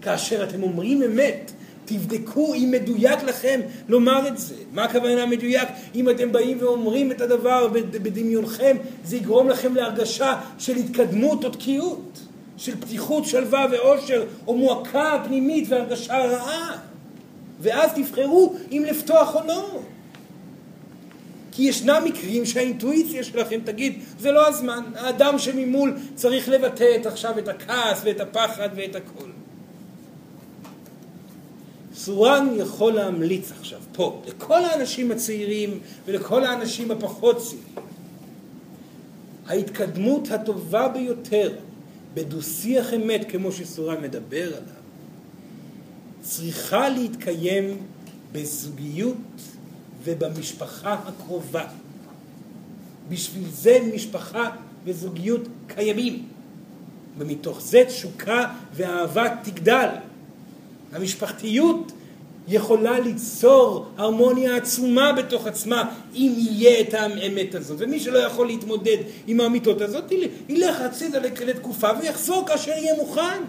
כאשר אתם אומרים אמת, תבדקו אם מדויק לכם לומר את זה. מה הכוונה מדויק? אם אתם באים ואומרים את הדבר בדמיונכם, זה יגרום לכם להרגשה של התקדמות או תקיעות, של פתיחות, שלווה ואושר, או מועקה פנימית והרגשה רעה. ואז תבחרו אם לפתוח או לא. כי ישנם מקרים שהאינטואיציה שלכם תגיד, זה לא הזמן, האדם שממול צריך לבטא את עכשיו את הכעס ואת הפחד ואת הכל. סורן יכול להמליץ עכשיו פה לכל האנשים הצעירים ולכל האנשים הפחות צעירים. ההתקדמות הטובה ביותר בדו-שיח אמת כמו שסורן מדבר עליו צריכה להתקיים בזוגיות ובמשפחה הקרובה. בשביל זה משפחה וזוגיות קיימים. ומתוך זה תשוקה ואהבה תגדל. המשפחתיות יכולה ליצור הרמוניה עצומה בתוך עצמה אם יהיה את האמת הזאת. ומי שלא יכול להתמודד עם האמיתות הזאת, ילך הצידה לתקופה ויחזור כאשר יהיה מוכן.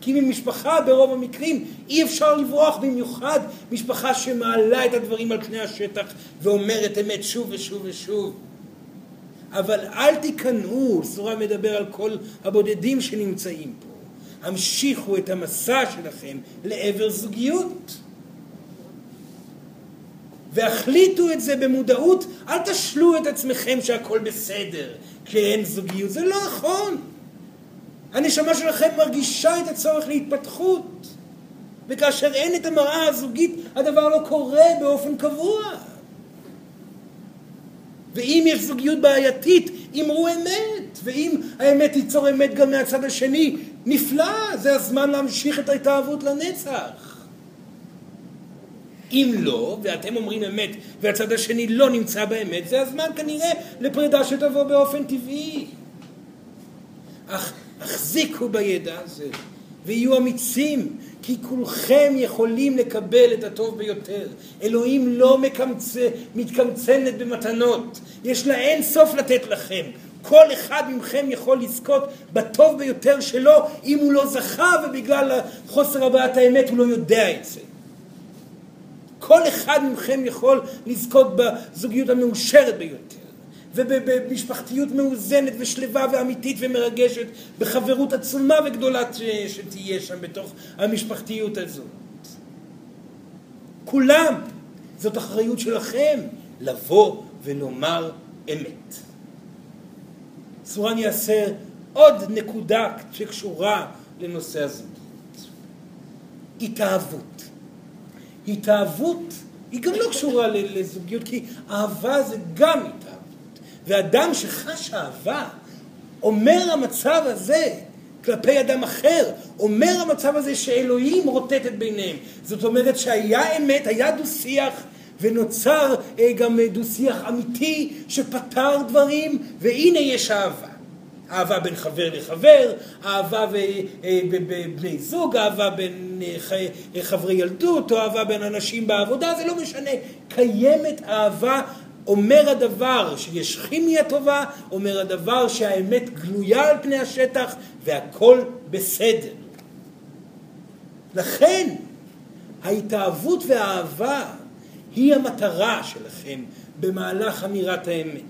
כי ממשפחה ברוב המקרים אי אפשר לברוח, במיוחד משפחה שמעלה את הדברים על פני השטח ואומרת אמת שוב ושוב ושוב. אבל אל תיכנעו, סורה מדבר על כל הבודדים שנמצאים פה. המשיכו את המסע שלכם לעבר זוגיות. והחליטו את זה במודעות, אל תשלו את עצמכם שהכל בסדר כשאין זוגיות, זה לא נכון. הנשמה שלכם מרגישה את הצורך להתפתחות, וכאשר אין את המראה הזוגית, הדבר לא קורה באופן קבוע. ואם יש זוגיות בעייתית, אמרו אמת, ואם האמת תיצור אמת גם מהצד השני, נפלא, זה הזמן להמשיך את ההתאהבות לנצח. אם לא, ואתם אומרים אמת, והצד השני לא נמצא באמת, זה הזמן כנראה לפרידה שתבוא באופן טבעי. אך החזיקו בידע הזה, ויהיו אמיצים, כי כולכם יכולים לקבל את הטוב ביותר. אלוהים לא מקמצ... מתקמצנת במתנות, יש לה אין סוף לתת לכם. כל אחד מכם יכול לזכות בטוב ביותר שלו אם הוא לא זכה ובגלל חוסר הבעת האמת הוא לא יודע את זה. כל אחד מכם יכול לזכות בזוגיות המאושרת ביותר ובמשפחתיות מאוזנת ושלווה ואמיתית ומרגשת בחברות עצומה וגדולה שתהיה שם בתוך המשפחתיות הזאת. כולם, זאת אחריות שלכם לבוא ולומר אמת. סורן יעשה עוד נקודה שקשורה לנושא הזוגיות. התאהבות. התאהבות היא גם לא קשורה לזוגיות, כי אהבה זה גם התאהבות. ואדם שחש אהבה, אומר המצב הזה כלפי אדם אחר, אומר המצב הזה שאלוהים רוטטת ביניהם. זאת אומרת שהיה אמת, היה דו-שיח, ונוצר אה, גם אה, דו-שיח אמיתי שפתר דברים, והנה יש אהבה. אהבה בין חבר לחבר, אהבה בבני זוג, אהבה בין חברי ילדות, או אהבה בין אנשים בעבודה, זה לא משנה. קיימת אהבה אומר הדבר שיש כימיה טובה, אומר הדבר שהאמת גלויה על פני השטח והכל בסדר. לכן ההתאהבות והאהבה היא המטרה שלכם במהלך אמירת האמת.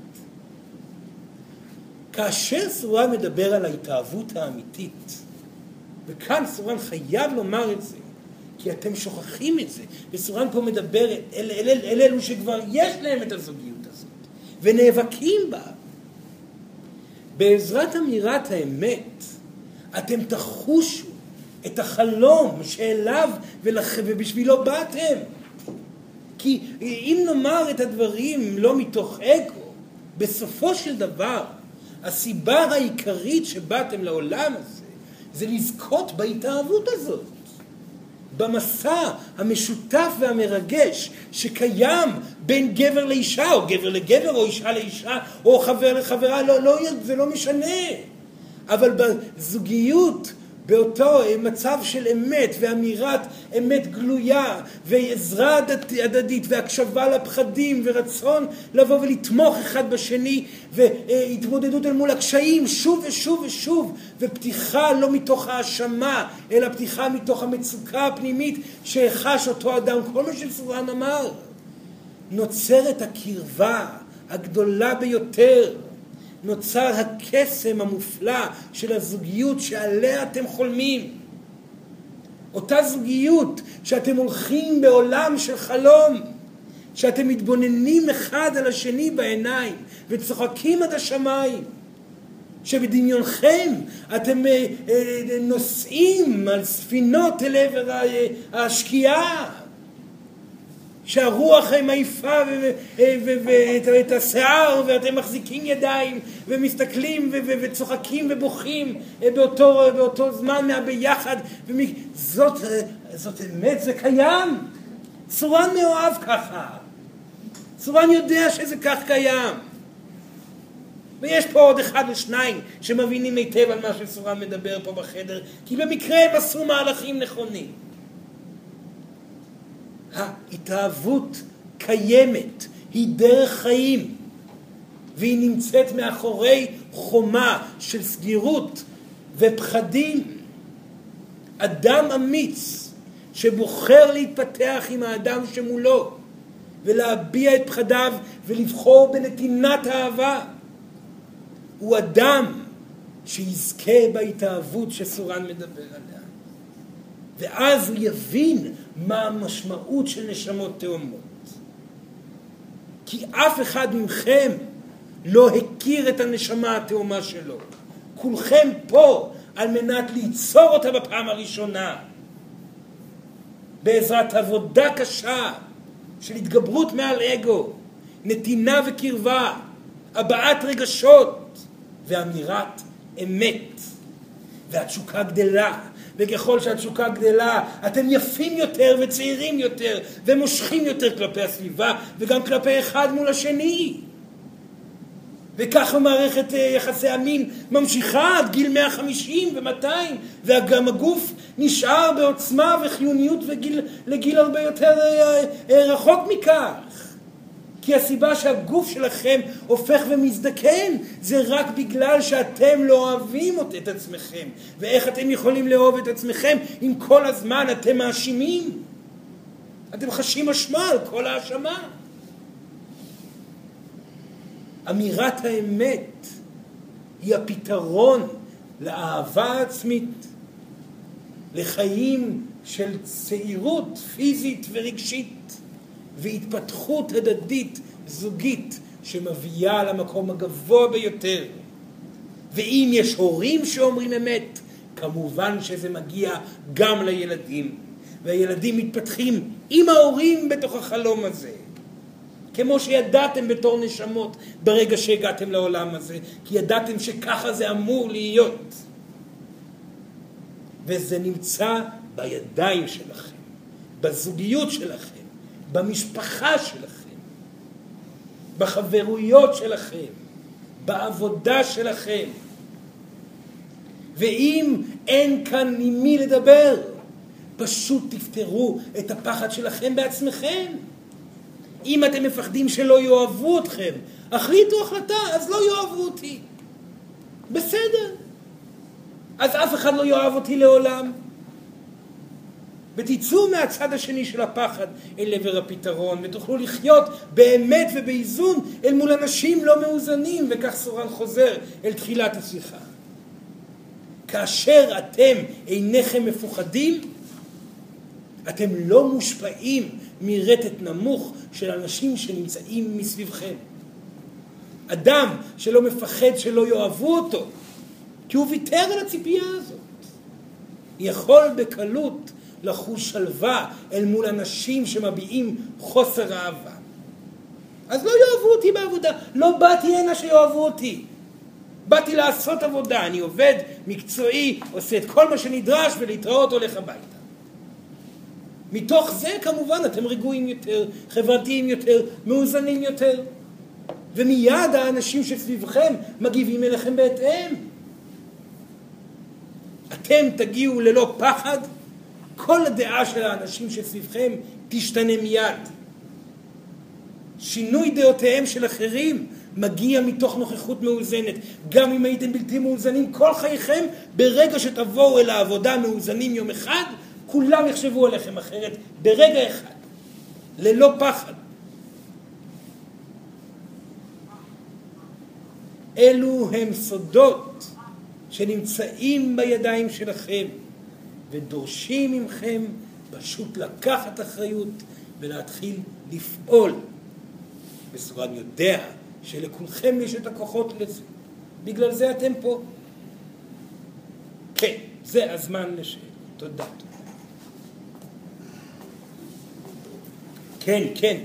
כאשר סורן מדבר על ההתאהבות האמיתית, וכאן סורן חייב לומר את זה, כי אתם שוכחים את זה, וסורן פה מדבר אל, אל, אל, אל אלו שכבר יש להם את הזוגיות הזאת, ונאבקים בה. בעזרת אמירת האמת, אתם תחושו את החלום שאליו ולח... ובשבילו באתם. כי אם נאמר את הדברים לא מתוך אגו, בסופו של דבר, הסיבה העיקרית שבאתם לעולם הזה, זה לזכות בהתאהבות הזאת. במסע המשותף והמרגש שקיים בין גבר לאישה, או גבר לגבר, או אישה לאישה, או חבר לחברה, לא, לא, זה לא משנה. אבל בזוגיות באותו מצב של אמת ואמירת אמת גלויה ועזרה הדדית והקשבה לפחדים ורצון לבוא ולתמוך אחד בשני והתמודדות אל מול הקשיים שוב ושוב ושוב ופתיחה לא מתוך האשמה אלא פתיחה מתוך המצוקה הפנימית שחש אותו אדם. כל מה שסורן אמר נוצרת הקרבה הגדולה ביותר נוצר הקסם המופלא של הזוגיות שעליה אתם חולמים. אותה זוגיות שאתם הולכים בעולם של חלום, שאתם מתבוננים אחד על השני בעיניים וצוחקים עד השמיים, שבדמיונכם אתם אה, אה, נוסעים על ספינות אל עבר השקיעה שהרוח מעיפה ואת השיער ואתם מחזיקים ידיים ומסתכלים וצוחקים ובוכים אה, באותו, באותו זמן מהביחד זאת, אה, זאת אמת, זה קיים. צורן מאוהב ככה. צורן יודע שזה כך קיים. ויש פה עוד אחד או שניים שמבינים היטב על מה שצורן מדבר פה בחדר כי במקרה הם עשו מהלכים נכונים ההתאהבות קיימת, היא דרך חיים, והיא נמצאת מאחורי חומה של סגירות ופחדים. אדם אמיץ שבוחר להתפתח עם האדם שמולו ולהביע את פחדיו ולבחור בנתינת אהבה הוא אדם שיזכה בהתאהבות שסורן מדבר עליה. ואז הוא יבין מה המשמעות של נשמות תאומות. כי אף אחד מכם לא הכיר את הנשמה התאומה שלו. כולכם פה על מנת ליצור אותה בפעם הראשונה. בעזרת עבודה קשה של התגברות מעל אגו, נתינה וקרבה, הבעת רגשות ואמירת אמת. והתשוקה גדלה, וככל שהתשוקה גדלה, אתם יפים יותר וצעירים יותר, ומושכים יותר כלפי הסביבה, וגם כלפי אחד מול השני. וככה מערכת אה, יחסי המין ממשיכה עד גיל 150 ו-200, וגם הגוף נשאר בעוצמה וחיוניות וגיל, לגיל הרבה יותר אה, אה, רחוק מכך. כי הסיבה שהגוף שלכם הופך ומזדקן זה רק בגלל שאתם לא אוהבים את עצמכם. ואיך אתם יכולים לאהוב את עצמכם אם כל הזמן אתם מאשימים? אתם חשים אשמה על כל האשמה. אמירת האמת היא הפתרון לאהבה העצמית, לחיים של צעירות פיזית ורגשית. והתפתחות הדדית זוגית שמביאה למקום הגבוה ביותר. ואם יש הורים שאומרים אמת, כמובן שזה מגיע גם לילדים. והילדים מתפתחים עם ההורים בתוך החלום הזה. כמו שידעתם בתור נשמות ברגע שהגעתם לעולם הזה, כי ידעתם שככה זה אמור להיות. וזה נמצא בידיים שלכם, בזוגיות שלכם. במשפחה שלכם, בחברויות שלכם, בעבודה שלכם. ואם אין כאן עם מי לדבר, פשוט תפתרו את הפחד שלכם בעצמכם. אם אתם מפחדים שלא יאהבו אתכם, החליטו החלטה, אז לא יאהבו אותי. בסדר. אז אף אחד לא יאהב אותי לעולם. ותצאו מהצד השני של הפחד אל עבר הפתרון, ותוכלו לחיות באמת ובאיזון אל מול אנשים לא מאוזנים, וכך סורן חוזר אל תחילת השיחה. כאשר אתם אינכם מפוחדים, אתם לא מושפעים מרטט נמוך של אנשים שנמצאים מסביבכם. אדם שלא מפחד שלא יאהבו אותו, כי הוא ויתר על הציפייה הזאת, יכול בקלות לחוש שלווה אל מול אנשים שמביעים חוסר אהבה. אז לא יאהבו אותי בעבודה, לא באתי הנה שיאהבו אותי. באתי לעשות עבודה, אני עובד מקצועי, עושה את כל מה שנדרש ולהתראות הולך הביתה. מתוך זה כמובן אתם רגועים יותר, חברתיים יותר, מאוזנים יותר. ומיד האנשים שסביבכם מגיבים אליכם בהתאם. אתם תגיעו ללא פחד, כל הדעה של האנשים שסביבכם תשתנה מיד. שינוי דעותיהם של אחרים מגיע מתוך נוכחות מאוזנת. גם אם הייתם בלתי מאוזנים כל חייכם, ברגע שתבואו אל העבודה מאוזנים יום אחד, כולם יחשבו עליכם אחרת ברגע אחד, ללא פחד. אלו הם סודות שנמצאים בידיים שלכם ודורשים מכם פשוט לקחת אחריות ולהתחיל לפעול. וסורן יודע שלכולכם יש את הכוחות לזה. בגלל זה אתם פה. כן, זה הזמן לשאלה. תודה. כן, כן.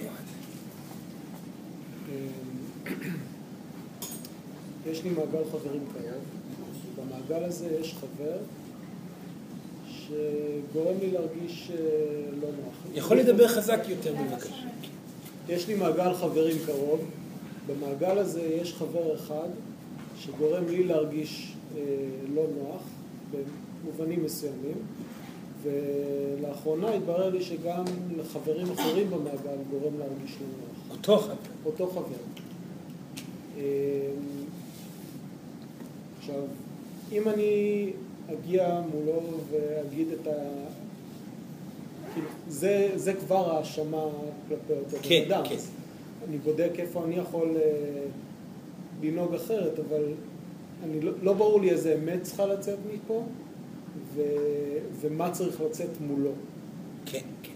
יש לי מעגל חברים קרוב. במעגל הזה יש חבר שגורם לי להרגיש אה, לא נוח. יכול לדבר חזק יותר בבקשה. יש לי מעגל חברים קרוב. במעגל הזה יש חבר אחד שגורם לי להרגיש אה, לא נוח במובנים מסוימים. ולאחרונה התברר לי שגם לחברים אחרים במעגל גורם להרגיש לא נוח. אותו חבר. אותו חבר. אמ, עכשיו, אם אני אגיע מולו ואגיד את ה... כאילו, זה, זה כבר האשמה כלפי אותו כן, בן אדם. כן. אני בודק איפה אני יכול אה, לנהוג אחרת, אבל אני לא, לא ברור לי איזה אמת צריכה לצאת מפה, ו, ומה צריך לצאת מולו. כן, כן.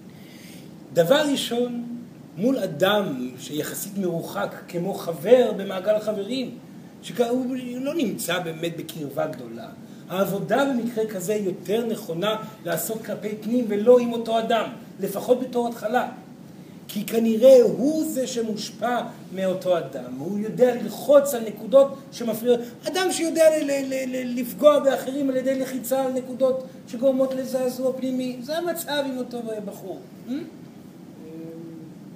דבר ראשון, מול אדם שיחסית מרוחק כמו חבר במעגל חברים, שהוא לא נמצא באמת בקרבה גדולה. העבודה במקרה כזה יותר נכונה לעשות כלפי פנים ולא עם אותו אדם, לפחות בתור התחלה. כי כנראה הוא זה שמושפע מאותו אדם, הוא יודע ללחוץ על נקודות שמפריעות, אדם שיודע ל- ל- ל- לפגוע באחרים על ידי לחיצה על נקודות שגורמות לזעזוע פנימי, זה המצב עם אותו בחור. אה?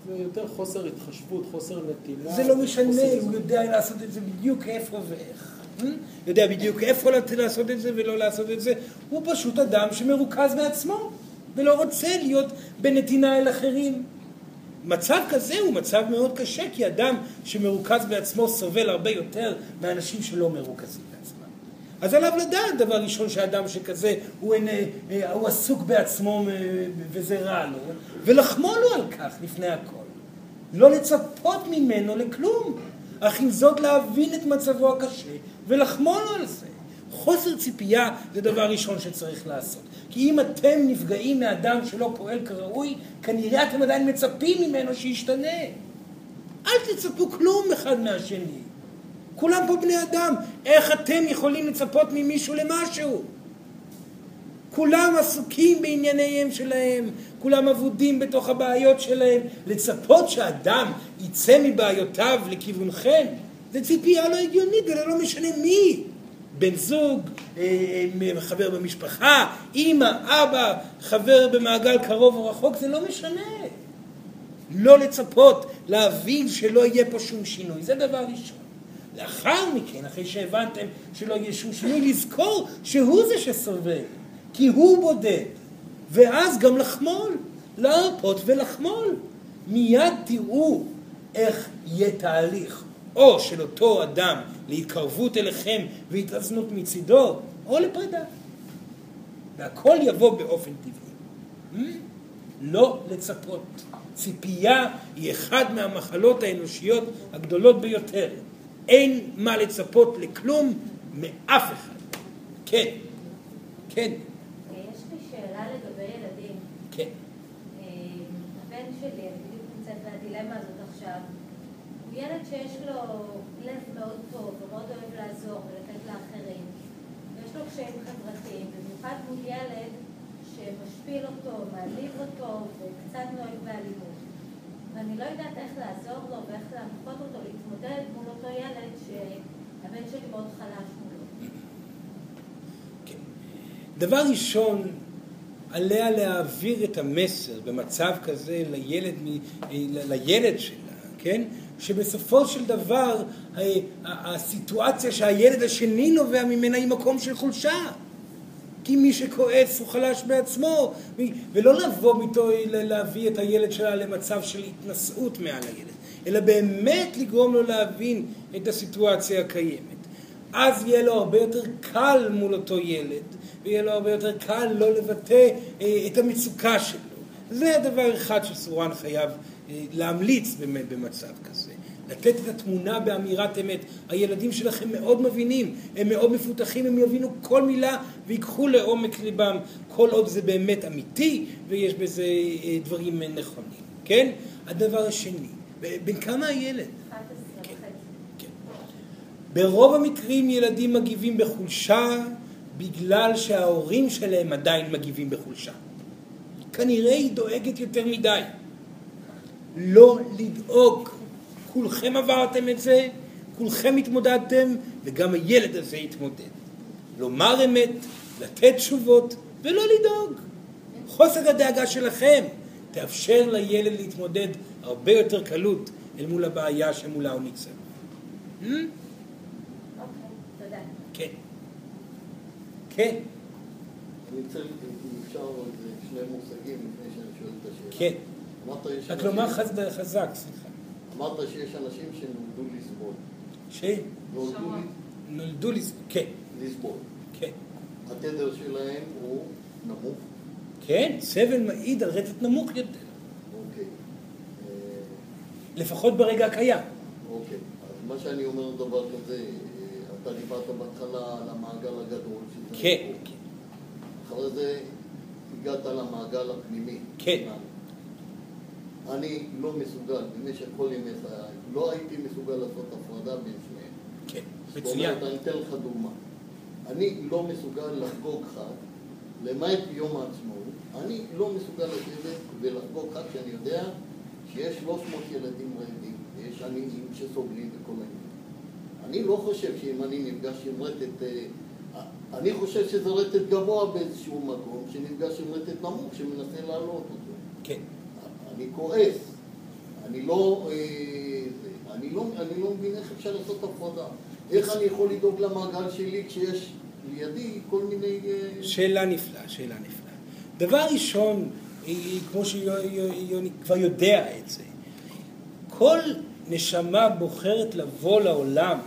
זה יותר חוסר התחשבות, חוסר נתינה. זה לא משנה, הוא יודע לעשות את זה בדיוק איפה ואיך. יודע בדיוק איפה לעשות את זה ולא לעשות את זה. הוא פשוט אדם שמרוכז בעצמו, ולא רוצה להיות בנתינה אל אחרים. מצב כזה הוא מצב מאוד קשה, כי אדם שמרוכז בעצמו סובל הרבה יותר מאנשים שלא מרוכזים בעצמם. אז עליו לדעת, דבר ראשון, שאדם שכזה, הוא, אין, אה, הוא עסוק בעצמו אה, וזה רע לו, ולחמול לו על כך לפני הכל. לא לצפות ממנו לכלום, אך עם זאת להבין את מצבו הקשה ולחמול על זה. חוסר ציפייה זה דבר ראשון שצריך לעשות. כי אם אתם נפגעים מאדם שלא פועל כראוי, כנראה אתם עדיין מצפים ממנו שישתנה. אל תצפו כלום אחד מהשני. כולם פה בני אדם. איך אתם יכולים לצפות ממישהו למשהו? כולם עסוקים בענייניהם שלהם, כולם אבודים בתוך הבעיות שלהם. לצפות שאדם יצא מבעיותיו לכיוונכם, זה ציפייה לא הגיונית, ולא לא משנה מי. בן זוג, אה, אה, חבר במשפחה, אימא, אבא, חבר במעגל קרוב או רחוק, זה לא משנה. לא לצפות, להבין שלא יהיה פה שום שינוי. זה דבר ראשון. לאחר מכן, אחרי שהבנתם שלא יהיה שום שינוי, לזכור שהוא זה שסובל, כי הוא בודד. ואז גם לחמול, להרפות ולחמול. מיד תראו איך יהיה תהליך, או של אותו אדם להתקרבות אליכם והתאזנות מצידו, או לפרידה. והכל יבוא באופן טבעי. Hmm? לא לצפות. ציפייה היא אחד מהמחלות האנושיות הגדולות ביותר. אין מה לצפות לכלום מאף אחד. כן, כן. יש לי שאלה לגבי ילדים. כן. אה, הבן שלי, אני בדיוק נמצאת בדילמה הזאת עכשיו, ילד שיש לו לב מאוד טוב ומאוד אוהב לעזור ולתת לאחרים. ויש לו קשיים חברתיים, במיוחד מול ילד שמשפיל אותו, מעליב אותו וקצת נוהג באלימות. ואני לא יודעת איך לעזור לו ואיך להנחות אותו להתמודד מול אותו ילד שהבן שלי מאוד חלש מולו. דבר ראשון, עליה להעביר את המסר במצב כזה לילד, לילד שלה, כן? שבסופו של דבר הסיטואציה שהילד השני נובע ממנה היא מקום של חולשה. כי מי שכועס הוא חלש בעצמו, ולא לבוא איתו להביא את הילד שלה למצב של התנשאות מעל הילד, אלא באמת לגרום לו להבין את הסיטואציה הקיימת. אז יהיה לו הרבה יותר קל מול אותו ילד, ויהיה לו הרבה יותר קל לא לבטא אה, את המצוקה שלו. זה הדבר אחד שסורן חייב אה, להמליץ באמת במצב כזה. לתת את התמונה באמירת אמת. הילדים שלכם מאוד מבינים, הם מאוד מפותחים, הם יבינו כל מילה ויקחו לעומק ליבם, כל עוד זה באמת אמיתי ויש בזה אה, דברים נכונים, כן? הדבר השני, בן כמה הילד? 11 כן, כן. ברוב המקרים ילדים מגיבים בחולשה בגלל שההורים שלהם עדיין מגיבים בחולשה. כנראה היא דואגת יותר מדי. לא לדאוג כולכם עברתם את זה, כולכם התמודדתם, וגם הילד הזה יתמודד. לומר אמת, לתת תשובות, ולא לדאוג. חוסר הדאגה שלכם תאפשר לילד להתמודד הרבה יותר קלות אל מול הבעיה שמולה הוא ניצב. Hmm? אוקיי, תודה. כן. כן. אני רוצה, אם אפשר עוד שני מושגים לפני שאני שואל את השאלה. כן. רק לומר חזק, סליחה. אמרת שיש אנשים שנולדו לסבול. שנולדו נולדו לסבול. כן, לסבול. כן. התדר שלהם הוא נמוך. כן, סבל מעיד על רטט נמוך יותר, אוקיי. אה, לפחות ברגע הקיים. אוקיי. אז מה שאני אומר דבר כזה, אה, אתה דיברת בהתחלה על המעגל הגדול. כן. כן. אחרי זה הגעת למעגל הפנימי. כן. אני לא מסוגל, במשך כל ימי חיי, לא הייתי מסוגל לעשות הפרדה בין שניהם. כן, זאת מצוין. אומרת, אני אתן לך דוגמה. אני לא מסוגל לחגוג חג, למעט יום העצמאות, אני לא מסוגל לשבת ולחגוג חג כשאני יודע שיש 300 ילדים רעבים, ויש עניים שסובלים וכל העניין. אני לא חושב שאם אני נפגש עם רטט, אה, אני חושב שזה רטט גבוה באיזשהו מקום, שנפגש עם רטט נמוך שמנסה להעלות אותו. כן. אני כועס, אני לא, אה, אני לא, אני לא מבין איך אפשר לעשות הפרדה. איך אני יכול לדאוג למעגל שלי כשיש לידי כל מיני... אה, שאלה נפלאה, שאלה נפלאה. דבר ראשון, היא, כמו שיוני כבר יודע את זה, כל נשמה בוחרת לבוא לעולם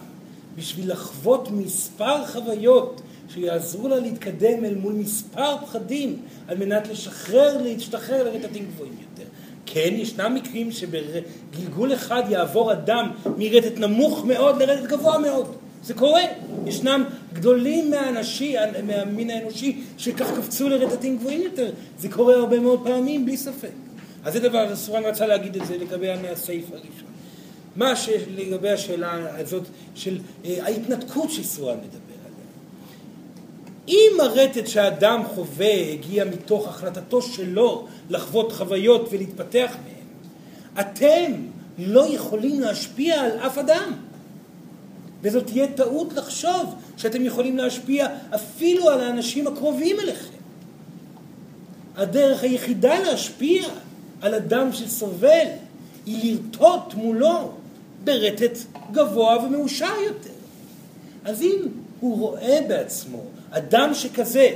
בשביל לחוות מספר חוויות שיעזרו לה להתקדם אל מול מספר פחדים על מנת לשחרר, להשתחרר לרטטים גבוהים יותר. כן, ישנם מקרים שבגלגול אחד יעבור אדם מרטט נמוך מאוד לרטט גבוה מאוד. זה קורה. ישנם גדולים מהאנשי, מהמין האנושי שכך קפצו לרטטים גבוהים יותר. זה קורה הרבה מאוד פעמים, בלי ספק. אז זה דבר, סורן רצה להגיד את זה לגבי הסעיף הראשון. מה שלגבי השאלה הזאת של אה, ההתנתקות שסורן מדבר. אם הרטט שהאדם חווה הגיע מתוך החלטתו שלו לחוות חוויות ולהתפתח מהן, אתם לא יכולים להשפיע על אף אדם. וזאת תהיה טעות לחשוב שאתם יכולים להשפיע אפילו על האנשים הקרובים אליכם. הדרך היחידה להשפיע על אדם שסובל היא לרטוט מולו ברטט גבוה ומאושר יותר. אז אם הוא רואה בעצמו אדם שכזה,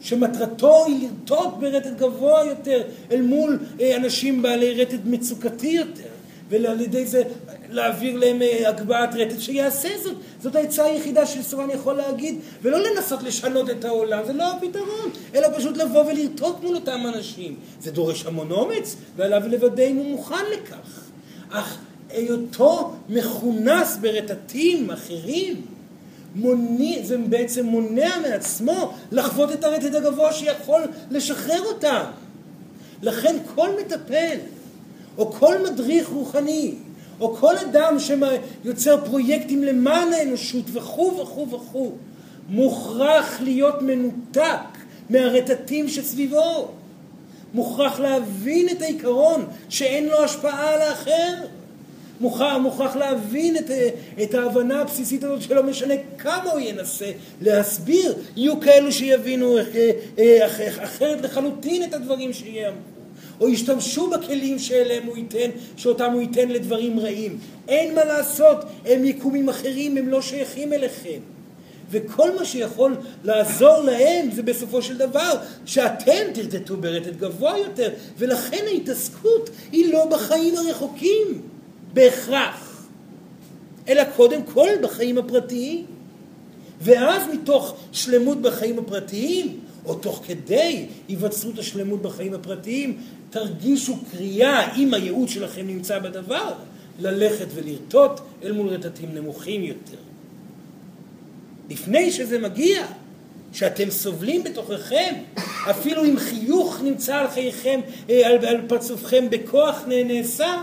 שמטרתו היא לרטוט ברטט גבוה יותר אל מול אה, אנשים בעלי רטט מצוקתי יותר, ועל ידי זה להעביר להם אה, הגבהת רטט, שיעשה זאת. זאת העצה היחידה שסורן יכול להגיד, ולא לנסות לשנות את העולם, זה לא הפתרון, אלא פשוט לבוא ולרטוט מול אותם אנשים. זה דורש המון אומץ, ועליו לוודא אם הוא מוכן לכך. אך היותו מכונס ברטטים אחרים, מוני, זה בעצם מונע מעצמו לחוות את הרטט הגבוה שיכול לשחרר אותם. לכן כל מטפל, או כל מדריך רוחני, או כל אדם שיוצר פרויקטים למען האנושות וכו' וכו' וכו', מוכרח להיות מנותק מהרטטים שסביבו. מוכרח להבין את העיקרון שאין לו השפעה על האחר. מוכרח, מוכרח להבין את, את ההבנה הבסיסית הזאת שלא משנה כמה הוא ינסה להסביר, יהיו כאלו שיבינו אה, אה, אחרת לחלוטין את הדברים שיאמרו. או ישתמשו בכלים שאליהם הוא ייתן, שאותם הוא ייתן לדברים רעים. אין מה לעשות, הם יקומים אחרים, הם לא שייכים אליכם. וכל מה שיכול לעזור להם זה בסופו של דבר שאתם תרטטו ברטט גבוה יותר, ולכן ההתעסקות היא לא בחיים הרחוקים בהכרח, אלא קודם כל בחיים הפרטיים. ואז מתוך שלמות בחיים הפרטיים, או תוך כדי היווצרות השלמות בחיים הפרטיים, תרגישו קריאה, אם הייעוד שלכם נמצא בדבר, ללכת ולרטוט אל מול רטטים נמוכים יותר. לפני שזה מגיע, שאתם סובלים בתוככם, אפילו אם חיוך נמצא על חייכם, אה, על, על פרצופכם בכוח נעשה,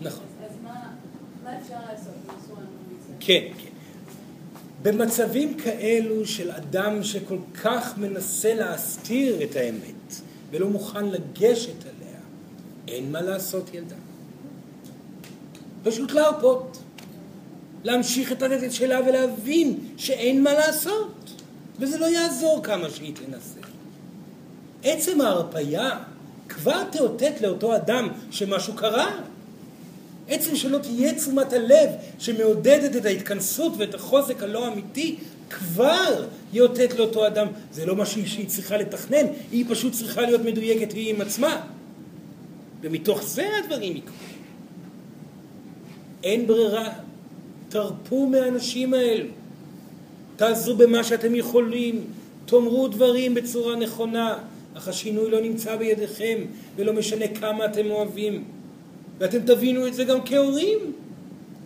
נכון. אז מה אפשר לעשות? כן, כן. במצבים כאלו של אדם שכל כך מנסה להסתיר את האמת ולא מוכן לגשת עליה, אין מה לעשות ילדה. פשוט להרפות. להמשיך את הרטט שלה ולהבין שאין מה לעשות. וזה לא יעזור כמה שהיא תנסה. עצם ההרפייה כבר תאותת לאותו אדם שמשהו קרה. עצם שלא תהיה תשומת הלב שמעודדת את ההתכנסות ואת החוזק הלא אמיתי, כבר יאותת לאותו אדם. זה לא משהו שהיא צריכה לתכנן, היא פשוט צריכה להיות מדויקת היא עם עצמה. ומתוך זה הדברים יקרו. אין ברירה. תרפו מהאנשים האלו. תעזרו במה שאתם יכולים. תאמרו דברים בצורה נכונה, אך השינוי לא נמצא בידיכם, ולא משנה כמה אתם אוהבים. ואתם תבינו את זה גם כהורים.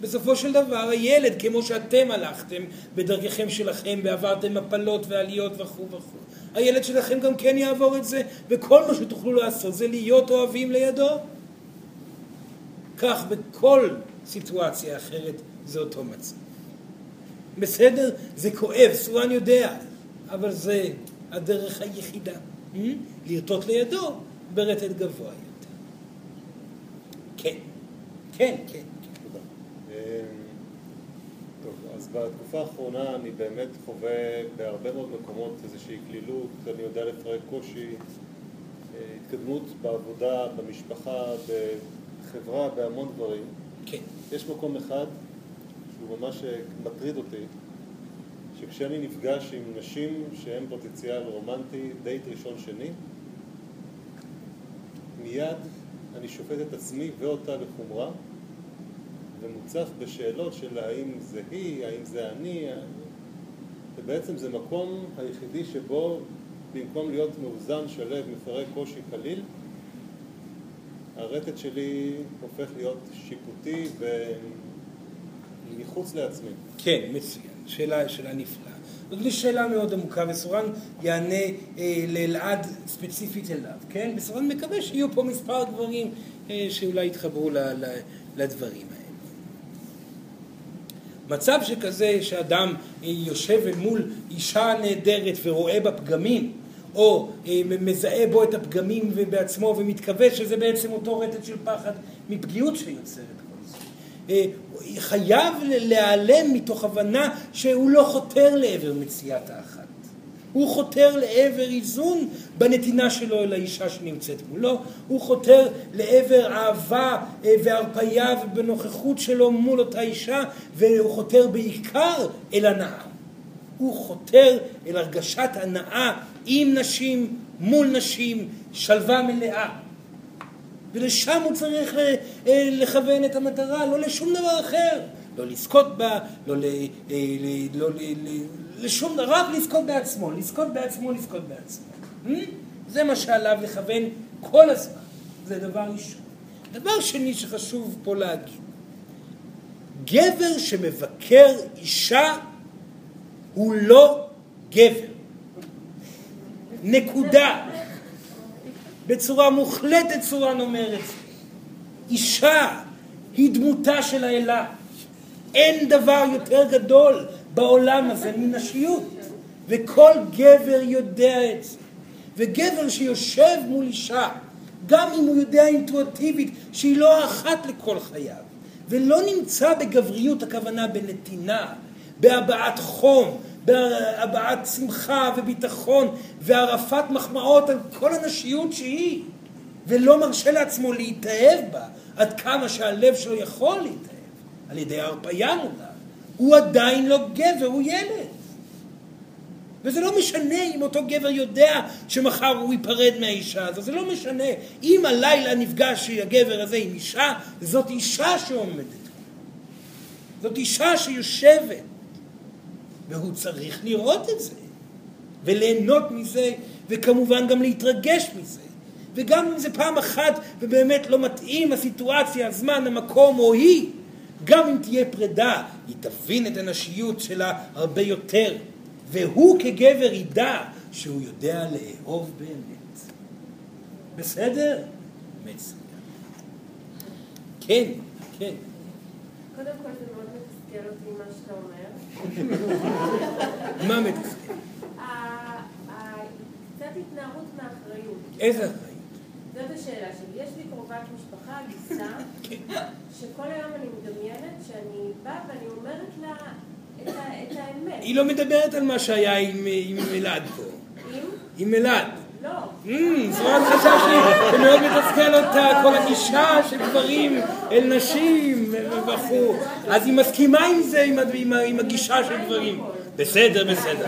בסופו של דבר הילד, כמו שאתם הלכתם בדרככם שלכם ועברתם מפלות ועליות וכו' וכו', הילד שלכם גם כן יעבור את זה, וכל מה שתוכלו לעשות זה להיות אוהבים לידו. כך בכל סיטואציה אחרת זה אותו מצב. בסדר? זה כואב, סורן יודע, אבל זה הדרך היחידה. Hmm? לרטוט לידו ברטט גבוה. כן, כן, כן. תודה. אמ, טוב, אז בתקופה האחרונה אני באמת חווה בהרבה מאוד מקומות איזושהי קלילות, אני יודע לפרק קושי, אה, התקדמות בעבודה, במשפחה, בחברה, בהמון דברים. כן. יש מקום אחד ממש מטריד אותי, שכשאני נפגש עם נשים שהן פוטנציאל רומנטי, דייט ראשון שני, מיד אני שופט את עצמי ואותה בחומרה ומוצף בשאלות של האם זה היא, האם זה אני, ובעצם זה מקום היחידי שבו במקום להיות מאוזן, שלב, מפרק קושי קליל, הרטט שלי הופך להיות שיפוטי ומחוץ לעצמי. כן, מצוין. שאלה, שאלה נפלאה. זאת שאלה מאוד עמוקה, וסורן יענה אה, לאלעד ספציפית אליו, כן? וסורן מקווה שיהיו פה מספר דברים אה, שאולי יתחברו ל, ל, לדברים האלה. מצב שכזה שאדם אה, יושב אל מול אישה נהדרת ורואה בה פגמים, או אה, מזהה בו את הפגמים בעצמו ומתכווה שזה בעצם אותו רטט של פחד מפגיעות שיוצרת חייב להיעלם מתוך הבנה שהוא לא חותר לעבר מציאת האחת. הוא חותר לעבר איזון בנתינה שלו אל האישה שנמצאת מולו, הוא חותר לעבר אהבה אה, והרפייה ובנוכחות שלו מול אותה אישה, והוא חותר בעיקר אל הנאה. הוא חותר אל הרגשת הנאה עם נשים, מול נשים, שלווה מלאה. ולשם הוא צריך אה, לכוון את המטרה, לא לשום דבר אחר. לא לזכות בה, לא, ל, אה, לא ל, לשום דבר, רק לזכות בעצמו, לזכות בעצמו, לזכות בעצמו. Hmm? זה מה שעליו לכוון כל הזמן. זה דבר ראשון. דבר שני שחשוב פה להגיד, גבר שמבקר אישה הוא לא גבר. נקודה. בצורה מוחלטת את זה. אישה היא דמותה של האלה. אין דבר יותר גדול בעולם הזה מנשיות. וכל גבר יודע את זה. וגבר שיושב מול אישה, גם אם הוא יודע אינטואטיבית שהיא לא אחת לכל חייו, ולא נמצא בגבריות, הכוונה בנתינה, בהבעת חום, בהבעת שמחה וביטחון והרעפת מחמאות על כל הנשיות שהיא, ולא מרשה לעצמו להתאהב בה עד כמה שהלב שלו יכול להתאהב, על ידי ההרפאיה מולה. הוא עדיין לא גבר, הוא ילד. וזה לא משנה אם אותו גבר יודע שמחר הוא ייפרד מהאישה הזו, זה לא משנה. אם הלילה נפגש הגבר הזה עם אישה, זאת אישה שעומדת. זאת אישה שיושבת. והוא צריך לראות את זה, וליהנות מזה, וכמובן גם להתרגש מזה. וגם אם זה פעם אחת ובאמת לא מתאים הסיטואציה, הזמן, המקום או היא, גם אם תהיה פרידה, היא תבין את הנשיות שלה הרבה יותר, והוא כגבר ידע שהוא יודע לאהוב באמת. בסדר? מצוין. כן, כן. קודם כל זה מאוד מתסכל אותי מה שאתה אומר. מה מתסכל? קצת התנערות מאחריות. איזה אחריות? זאת השאלה שלי. יש לי קרובת משפחה, גיסה. שכל היום אני מדמיינת שאני באה ואני אומרת לה את האמת. היא לא מדברת על מה שהיה עם אלעד פה. עם? עם אלעד. לא. זרוען חשב שזה מאוד מתסכל אותה, כל הגישה של גברים אל נשים וכו'. אז היא מסכימה עם זה, עם הגישה של גברים. בסדר, בסדר.